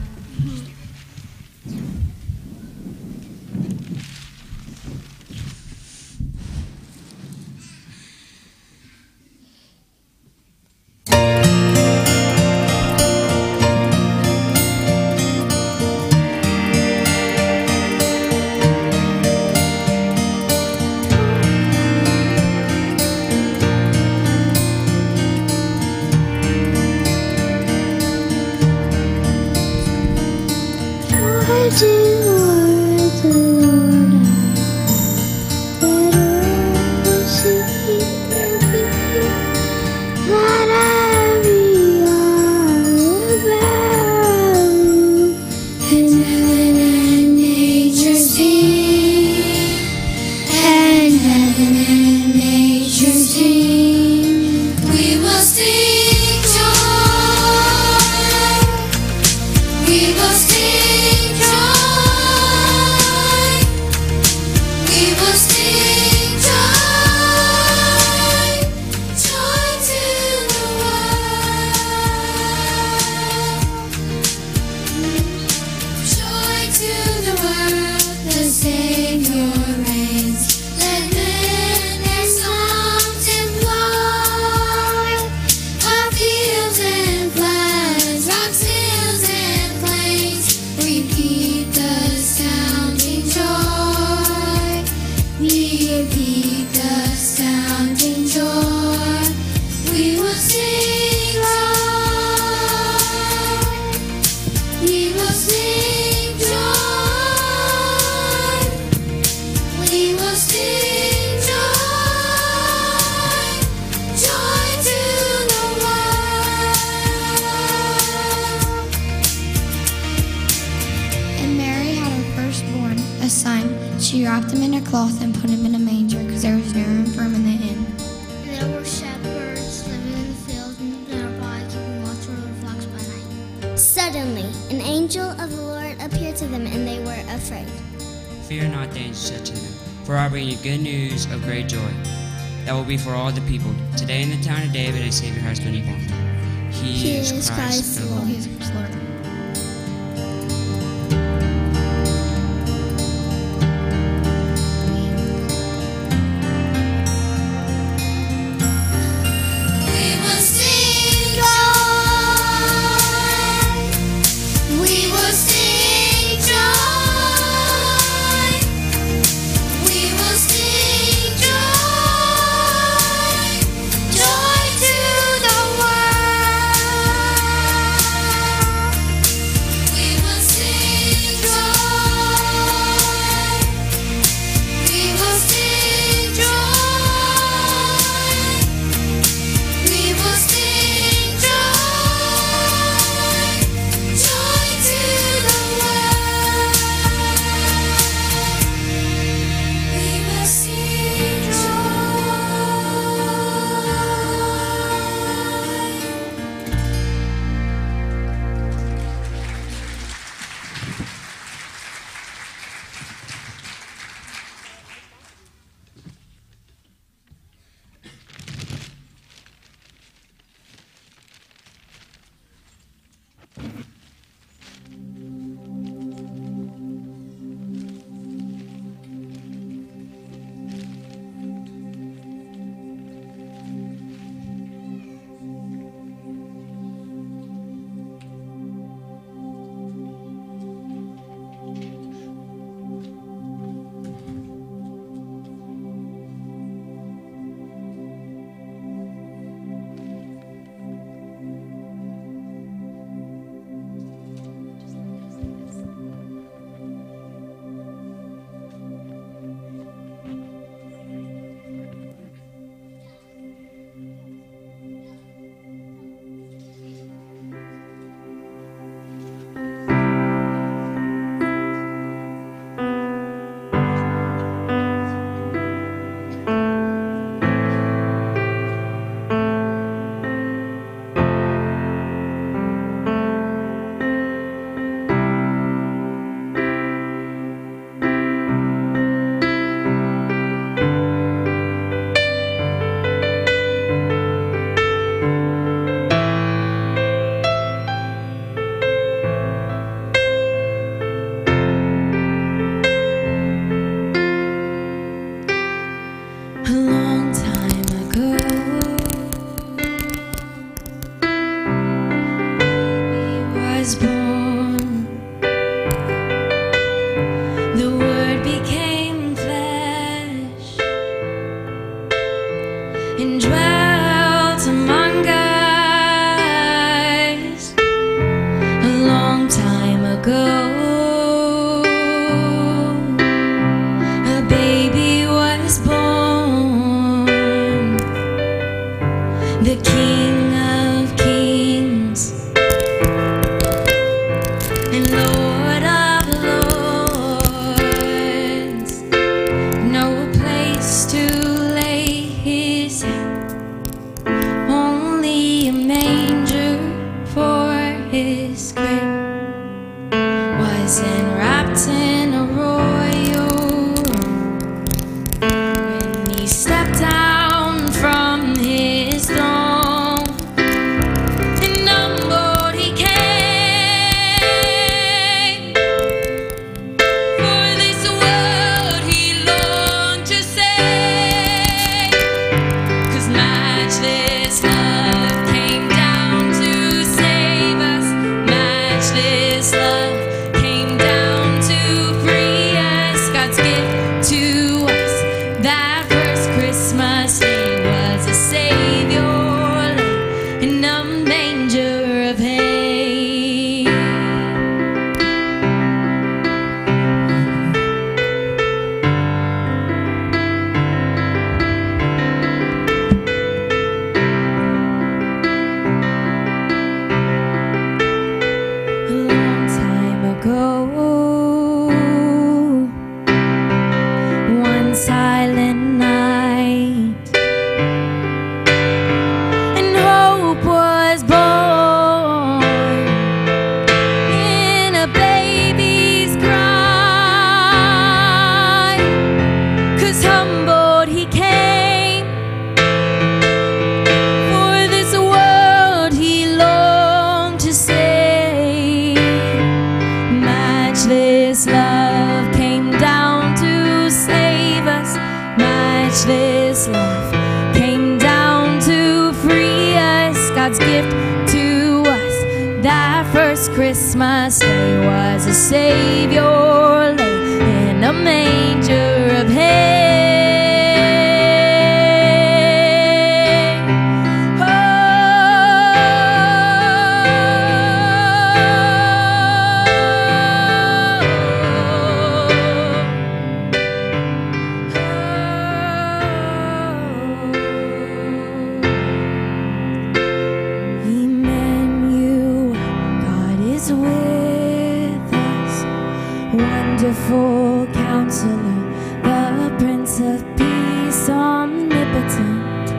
Wonderful counselor, the Prince of Peace, omnipotent,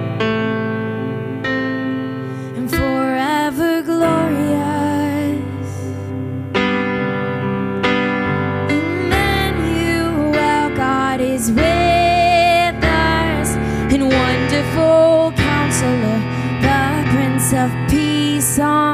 and forever glorious. Emmanuel, God is with us, and wonderful counselor, the Prince of Peace, omnipotent.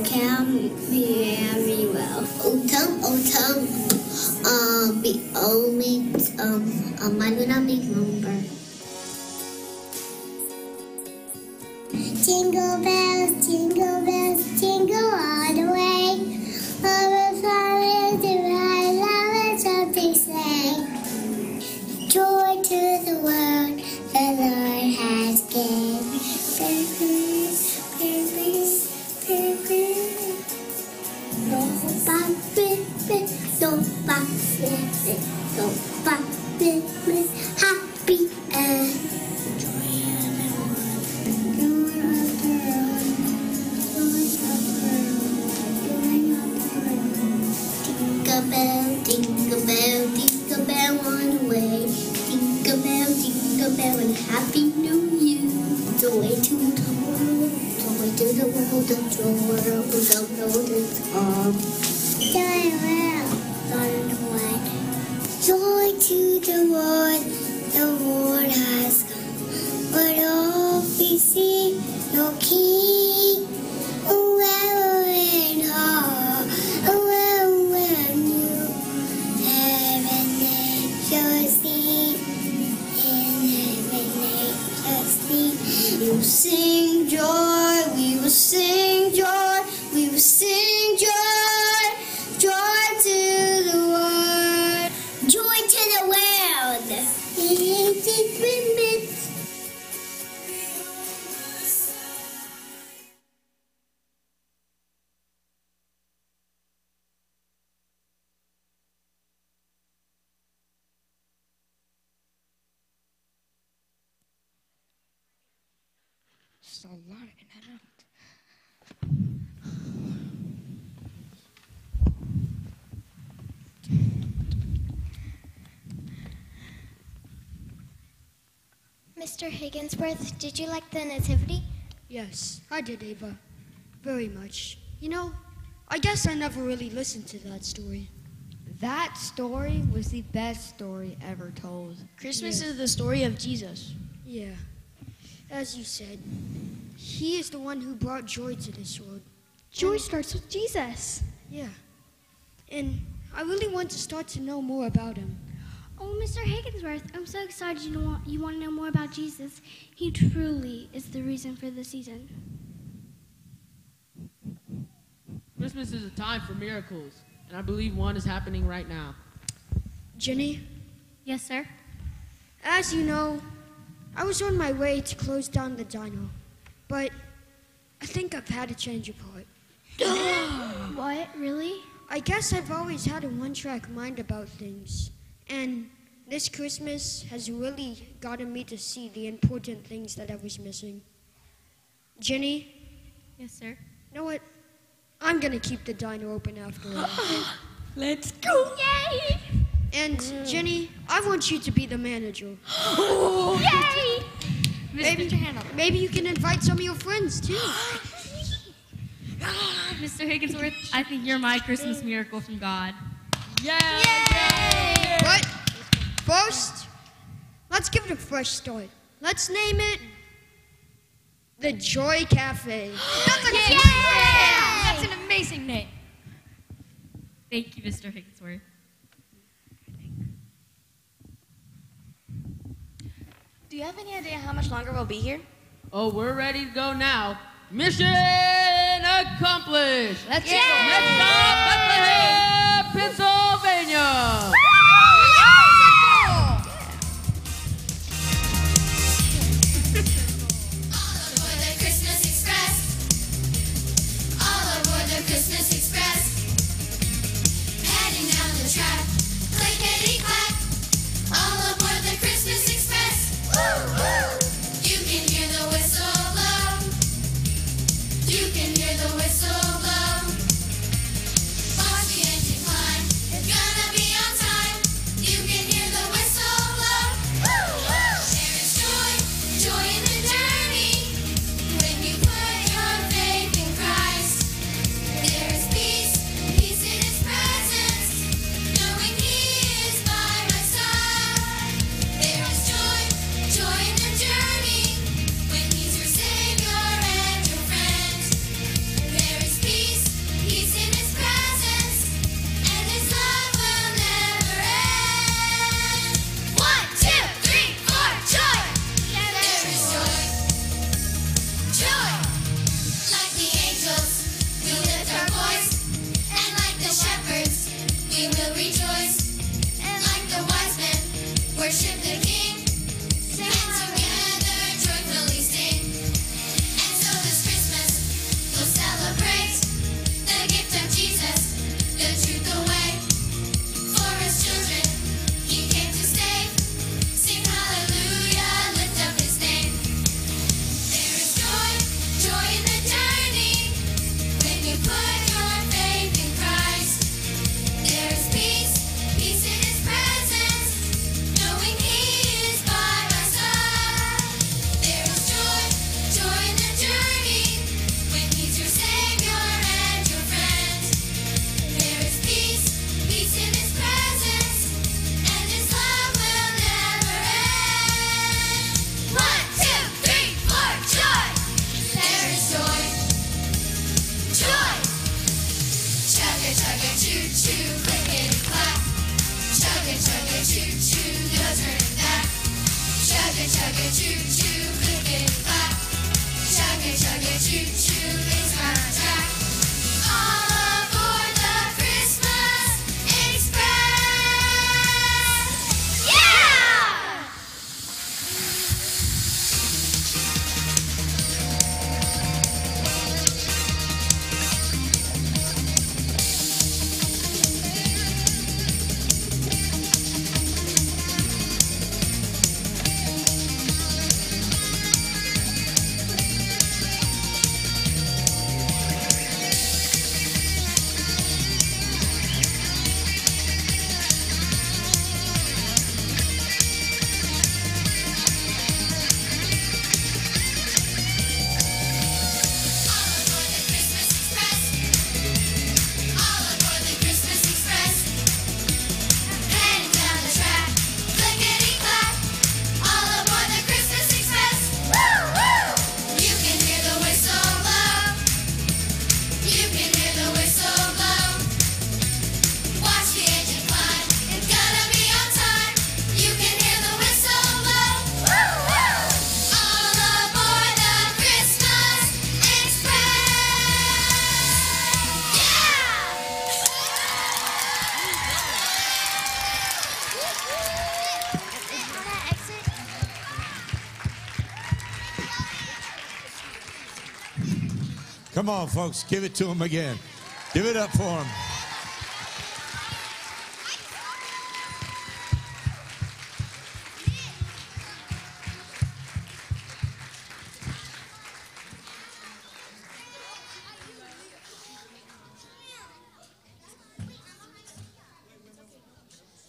Oh, come, Emmanuel. Oh, Tom, oh, Tom. Um, be, oh, me, um, um, I'm gonna make number. Jingle bells, Mr. Higginsworth, did you like the nativity? Yes, I did, Ava. Very much. You know, I guess I never really listened to that story. That story was the best story ever told. Christmas is the story of Jesus. Yeah. As you said, he is the one who brought joy to this world. Joy starts with Jesus. Yeah. And I really want to start to know more about him. Oh, Mr. Higginsworth, I'm so excited you want, you want to know more about Jesus. He truly is the reason for the season. Christmas is a time for miracles, and I believe one is happening right now. Jenny, Yes, sir. as you know, I was on my way to close down the diner, but I think I've had a change of heart. what? Really? I guess I've always had a one track mind about things, and this Christmas has really gotten me to see the important things that I was missing. Jenny, Yes, sir. you know what? I'm gonna keep the diner open after all. Let's go! Yay! And Jenny, I want you to be the manager. oh, Yay! Maybe, maybe you can invite some of your friends too. Mr. Higginsworth, I think you're my Christmas miracle from God. But first, let's give it a fresh start. Let's name it the Joy Cafe. That's a That's an amazing name. Thank you, Mr. Higginsworth. Do you have any idea how much longer we'll be here? Oh, we're ready to go now. Mission accomplished. Let's go. go. Next stop, Bethlehem, Pennsylvania. Come on, folks, give it to him again. Give it up for him.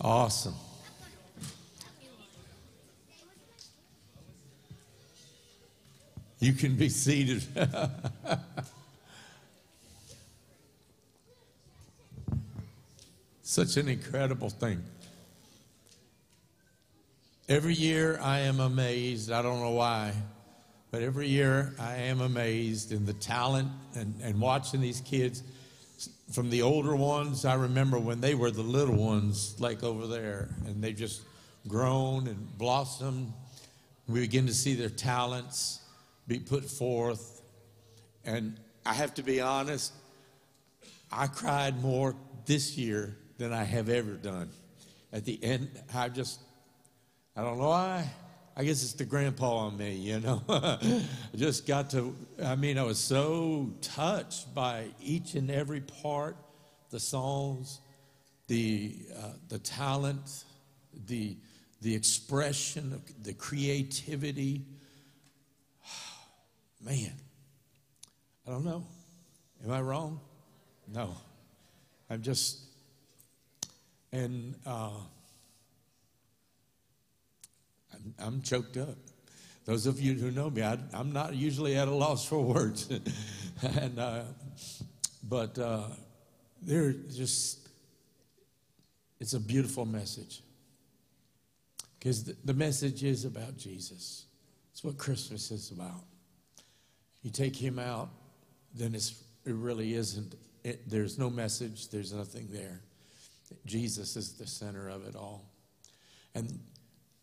Awesome. You can be seated. Such an incredible thing. Every year I am amazed. I don't know why, but every year I am amazed in the talent and, and watching these kids. From the older ones, I remember when they were the little ones, like over there, and they've just grown and blossomed. We begin to see their talents be put forth. And I have to be honest, I cried more this year than I have ever done. At the end, I just, I don't know why. I guess it's the grandpa on me, you know. I just got to, I mean, I was so touched by each and every part, the songs, the, uh, the talent, the, the expression, the creativity. Man, I don't know. Am I wrong? No. I'm just, and uh, I'm, I'm choked up. Those of you who know me, I, I'm not usually at a loss for words. and, uh, but uh, they're just, it's a beautiful message. Because the, the message is about Jesus. It's what Christmas is about. You take him out, then it really isn't. It, there's no message, there's nothing there. Jesus is the center of it all. And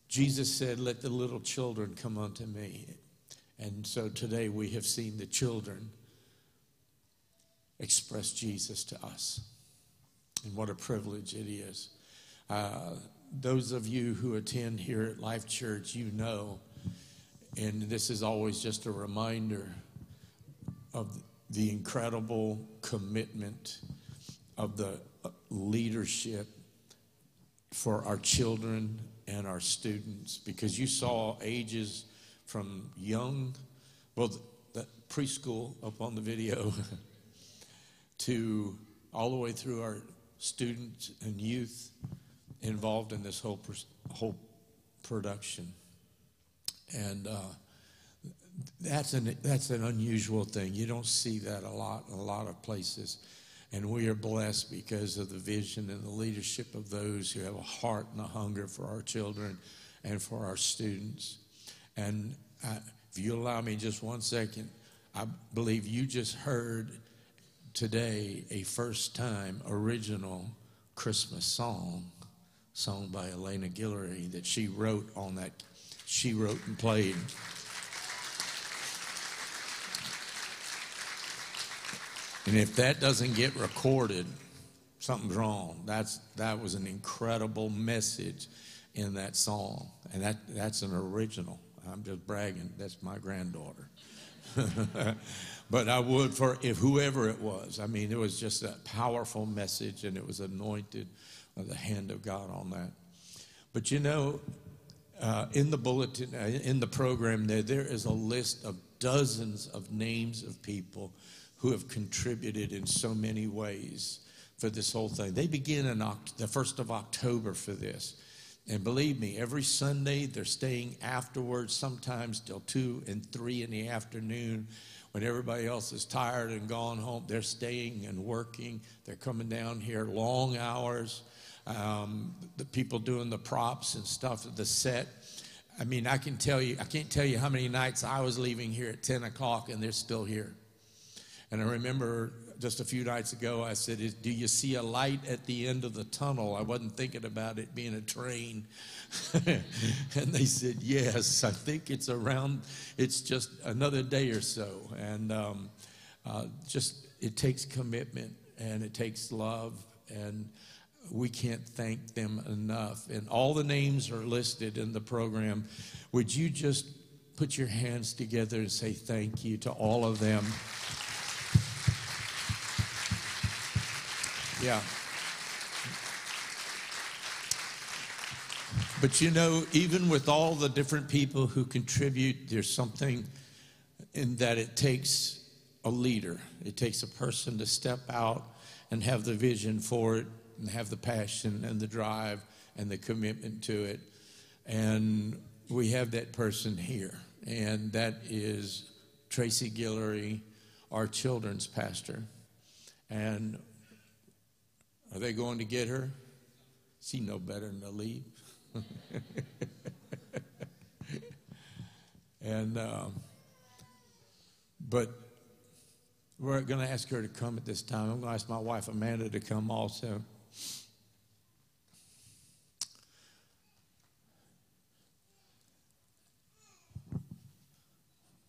Jesus said, Let the little children come unto me. And so today we have seen the children express Jesus to us. And what a privilege it is. Uh, those of you who attend here at Life Church, you know, and this is always just a reminder of the incredible commitment of the leadership for our children and our students because you saw ages from young, well, preschool up on the video, to all the way through our students and youth involved in this whole, whole production. And uh, that's an, that's an unusual thing. You don't see that a lot in a lot of places. And we are blessed because of the vision and the leadership of those who have a heart and a hunger for our children and for our students. And I, if you allow me just one second, I believe you just heard today a first time original Christmas song sung by Elena Guillory that she wrote on that she wrote and played. And if that doesn't get recorded, something's wrong. That's that was an incredible message in that song, and that that's an original. I'm just bragging. That's my granddaughter. but I would for if whoever it was. I mean, it was just a powerful message, and it was anointed with the hand of God on that. But you know, uh, in the bulletin, uh, in the program, there there is a list of dozens of names of people who have contributed in so many ways for this whole thing. They begin in Oct- the first of October for this. And believe me, every Sunday they're staying afterwards, sometimes till two and three in the afternoon when everybody else is tired and gone home. They're staying and working. They're coming down here long hours. Um, the people doing the props and stuff, of the set. I mean, I can tell you, I can't tell you how many nights I was leaving here at 10 o'clock and they're still here. And I remember just a few nights ago, I said, Do you see a light at the end of the tunnel? I wasn't thinking about it being a train. and they said, Yes, I think it's around, it's just another day or so. And um, uh, just, it takes commitment and it takes love. And we can't thank them enough. And all the names are listed in the program. Would you just put your hands together and say thank you to all of them? Yeah. But you know, even with all the different people who contribute, there's something in that it takes a leader. It takes a person to step out and have the vision for it and have the passion and the drive and the commitment to it. And we have that person here, and that is Tracy Guillory, our children's pastor. And are they going to get her? She know better than to leave. and um, but we're going to ask her to come at this time. I'm going to ask my wife Amanda to come also.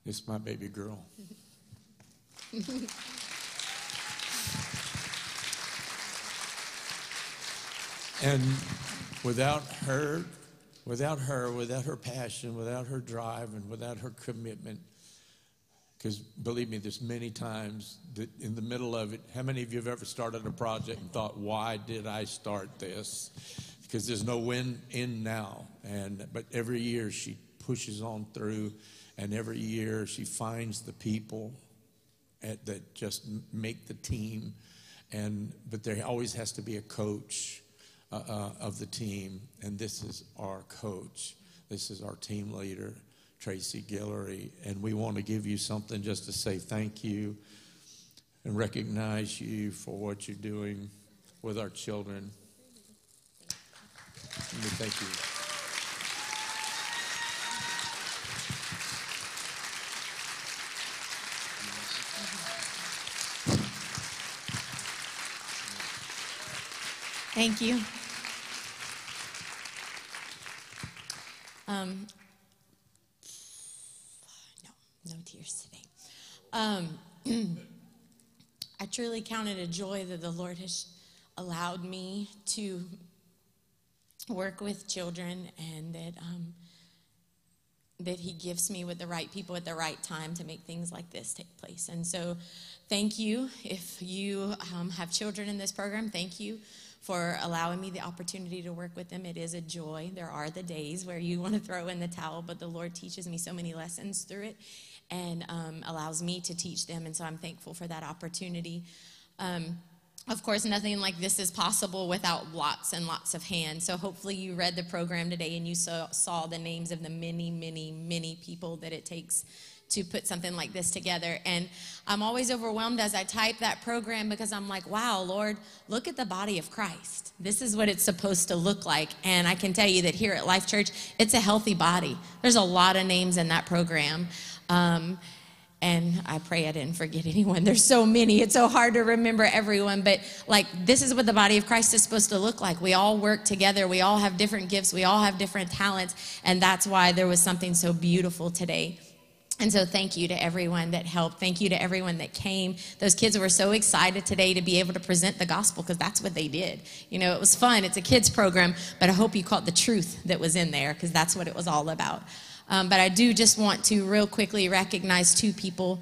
This is my baby girl. And without her, without her, without her passion, without her drive, and without her commitment, because believe me, there's many times that in the middle of it, how many of you have ever started a project and thought, why did I start this? Because there's no win in now. And but every year she pushes on through, and every year she finds the people at, that just make the team. And but there always has to be a coach uh, uh, of the team, and this is our coach. This is our team leader, Tracy Guillory, and we want to give you something just to say thank you and recognize you for what you're doing with our children. Thank you. Thank you. Um, no, no tears today. Um, I truly count it a joy that the Lord has allowed me to work with children and that um, that he gifts me with the right people at the right time to make things like this take place. And so, thank you. If you um, have children in this program, thank you for allowing me the opportunity to work with them. It is a joy. There are the days where you want to throw in the towel, but the Lord teaches me so many lessons through it and um, allows me to teach them. And so, I'm thankful for that opportunity. Um, of course, nothing like this is possible without lots and lots of hands. So, hopefully, you read the program today and you saw, saw the names of the many, many, many people that it takes to put something like this together. And I'm always overwhelmed as I type that program because I'm like, wow, Lord, look at the body of Christ. This is what it's supposed to look like. And I can tell you that here at Life Church, it's a healthy body. There's a lot of names in that program. Um, and I pray I didn't forget anyone. There's so many. It's so hard to remember everyone. But like, this is what the body of Christ is supposed to look like. We all work together. We all have different gifts. We all have different talents. And that's why there was something so beautiful today. And so, thank you to everyone that helped. Thank you to everyone that came. Those kids were so excited today to be able to present the gospel because that's what they did. You know, it was fun. It's a kids' program, but I hope you caught the truth that was in there because that's what it was all about. Um, but I do just want to real quickly recognize two people.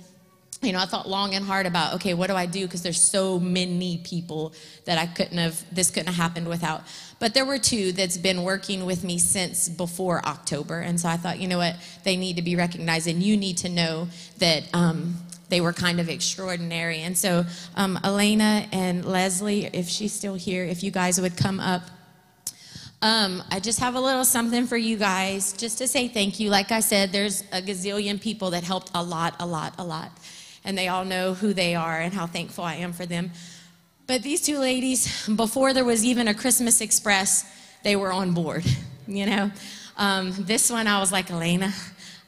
You know, I thought long and hard about, okay, what do I do? Because there's so many people that I couldn't have, this couldn't have happened without. But there were two that's been working with me since before October. And so I thought, you know what, they need to be recognized. And you need to know that um, they were kind of extraordinary. And so, um, Elena and Leslie, if she's still here, if you guys would come up. Um, I just have a little something for you guys just to say thank you. Like I said, there's a gazillion people that helped a lot, a lot, a lot. And they all know who they are and how thankful I am for them. But these two ladies, before there was even a Christmas Express, they were on board, you know. Um, this one, I was like, Elena,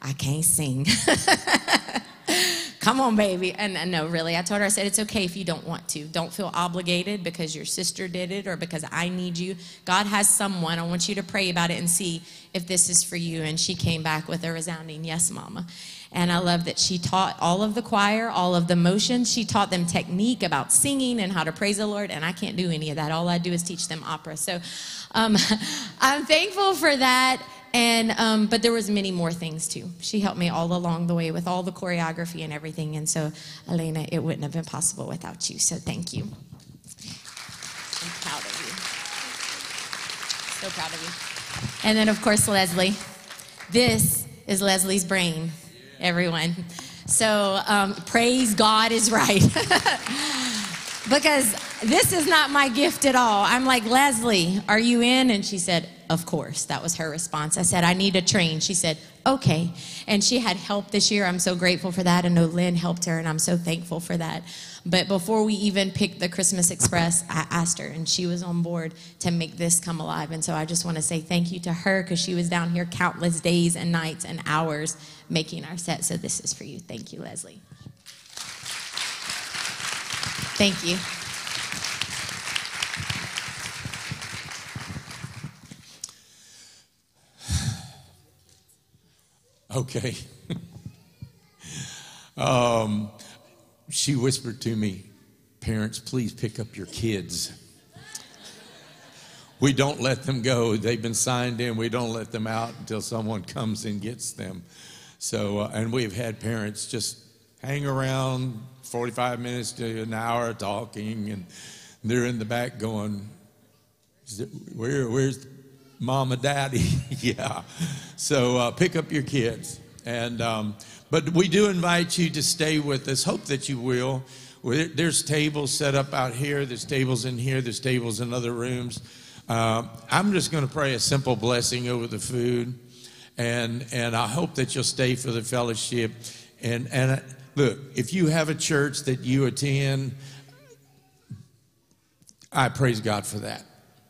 I can't sing. Come on, baby. And, and no, really, I told her, I said, it's okay if you don't want to. Don't feel obligated because your sister did it or because I need you. God has someone. I want you to pray about it and see if this is for you. And she came back with a resounding yes, mama. And I love that she taught all of the choir, all of the motions. She taught them technique about singing and how to praise the Lord. And I can't do any of that. All I do is teach them opera. So um, I'm thankful for that. And um, but there was many more things too. She helped me all along the way with all the choreography and everything. And so, Elena, it wouldn't have been possible without you. So thank you. I'm proud of you. So proud of you. And then, of course, Leslie. This is Leslie's brain, everyone. So um, praise God is right. because this is not my gift at all. I'm like, Leslie, are you in? And she said, Of course. That was her response. I said, I need a train. She said, Okay. And she had help this year. I'm so grateful for that. I know Lynn helped her, and I'm so thankful for that. But before we even picked the Christmas Express, I asked her, and she was on board to make this come alive. And so I just want to say thank you to her because she was down here countless days and nights and hours making our set. So this is for you. Thank you, Leslie. Thank you. Okay. um, she whispered to me, Parents, please pick up your kids. We don't let them go. They've been signed in. We don't let them out until someone comes and gets them. So, uh, and we've had parents just hang around 45 minutes to an hour talking, and they're in the back going, "Is it- Where, where's mom and daddy? yeah. So uh, pick up your kids. And, um, but we do invite you to stay with us. Hope that you will. There's tables set up out here. There's tables in here. There's tables in other rooms. Uh, I'm just going to pray a simple blessing over the food, and and I hope that you'll stay for the fellowship. And and uh, look, if you have a church that you attend, I praise God for that.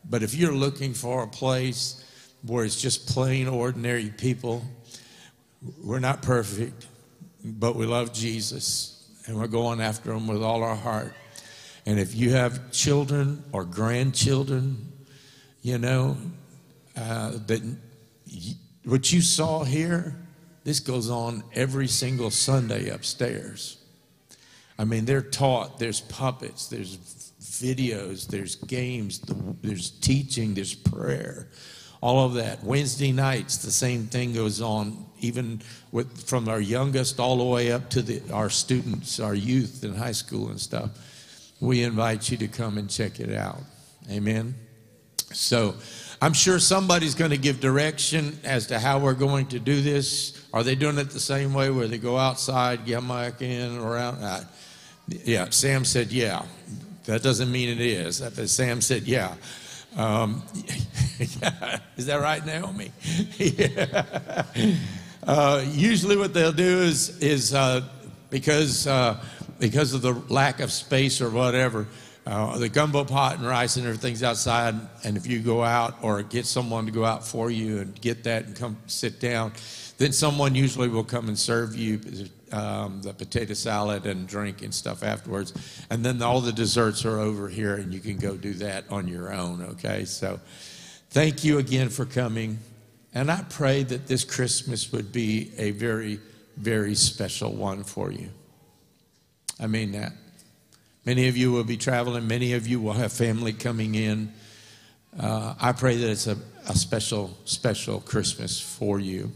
But if you're looking for a place where it's just plain ordinary people, we're not perfect, but we love Jesus and we're going after him with all our heart. And if you have children or grandchildren, you know, uh, that what you saw here, this goes on every single Sunday upstairs. I mean, they're taught, there's puppets, there's videos, there's games, there's teaching, there's prayer, all of that. Wednesday nights, the same thing goes on, even with, from our youngest all the way up to the, our students, our youth in high school and stuff. We invite you to come and check it out. Amen. So I'm sure somebody's going to give direction as to how we're going to do this. Are they doing it the same way where they go outside, get back in, around? Uh, yeah, Sam said, yeah. That doesn't mean it is. Sam said, yeah. Um, is that right, Naomi? yeah. Uh, usually, what they'll do is is uh, because uh, because of the lack of space or whatever, Uh, the gumbo pot and rice and everything's outside. And if you go out or get someone to go out for you and get that and come sit down, then someone usually will come and serve you um, the potato salad and drink and stuff afterwards. And then all the desserts are over here, and you can go do that on your own, okay? So thank you again for coming. And I pray that this Christmas would be a very, very special one for you. I mean that. Many of you will be traveling, many of you will have family coming in. Uh, I pray that it's a, a special, special Christmas for you.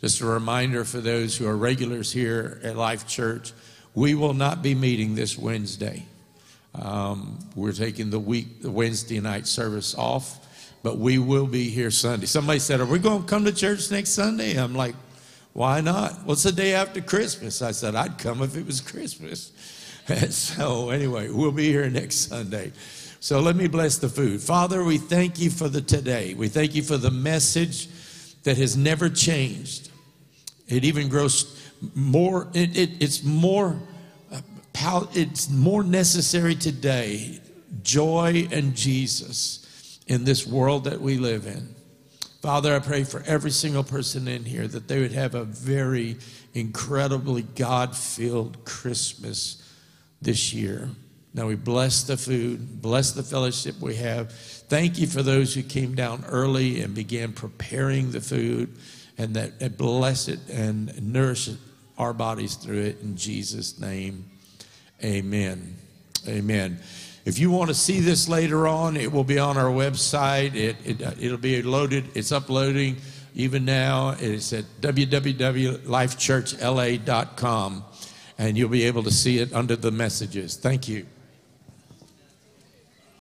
Just a reminder for those who are regulars here at Life Church, we will not be meeting this Wednesday. Um, we're taking the week, the Wednesday night service off, but we will be here Sunday. Somebody said, Are we going to come to church next Sunday? I'm like, Why not? Well, it's the day after Christmas. I said, I'd come if it was Christmas. And so, anyway, we'll be here next Sunday. So, let me bless the food. Father, we thank you for the today. We thank you for the message that has never changed. It even grows more, it, it, it's more. uh, It's more necessary today, joy and Jesus in this world that we live in. Father, I pray for every single person in here that they would have a very incredibly God filled Christmas this year. Now we bless the food, bless the fellowship we have. Thank you for those who came down early and began preparing the food and that bless it and nourish our bodies through it in Jesus' name. Amen. Amen. If you want to see this later on, it will be on our website. It, it, it'll be loaded, it's uploading even now. It's at www.lifechurchla.com, and you'll be able to see it under the messages. Thank you.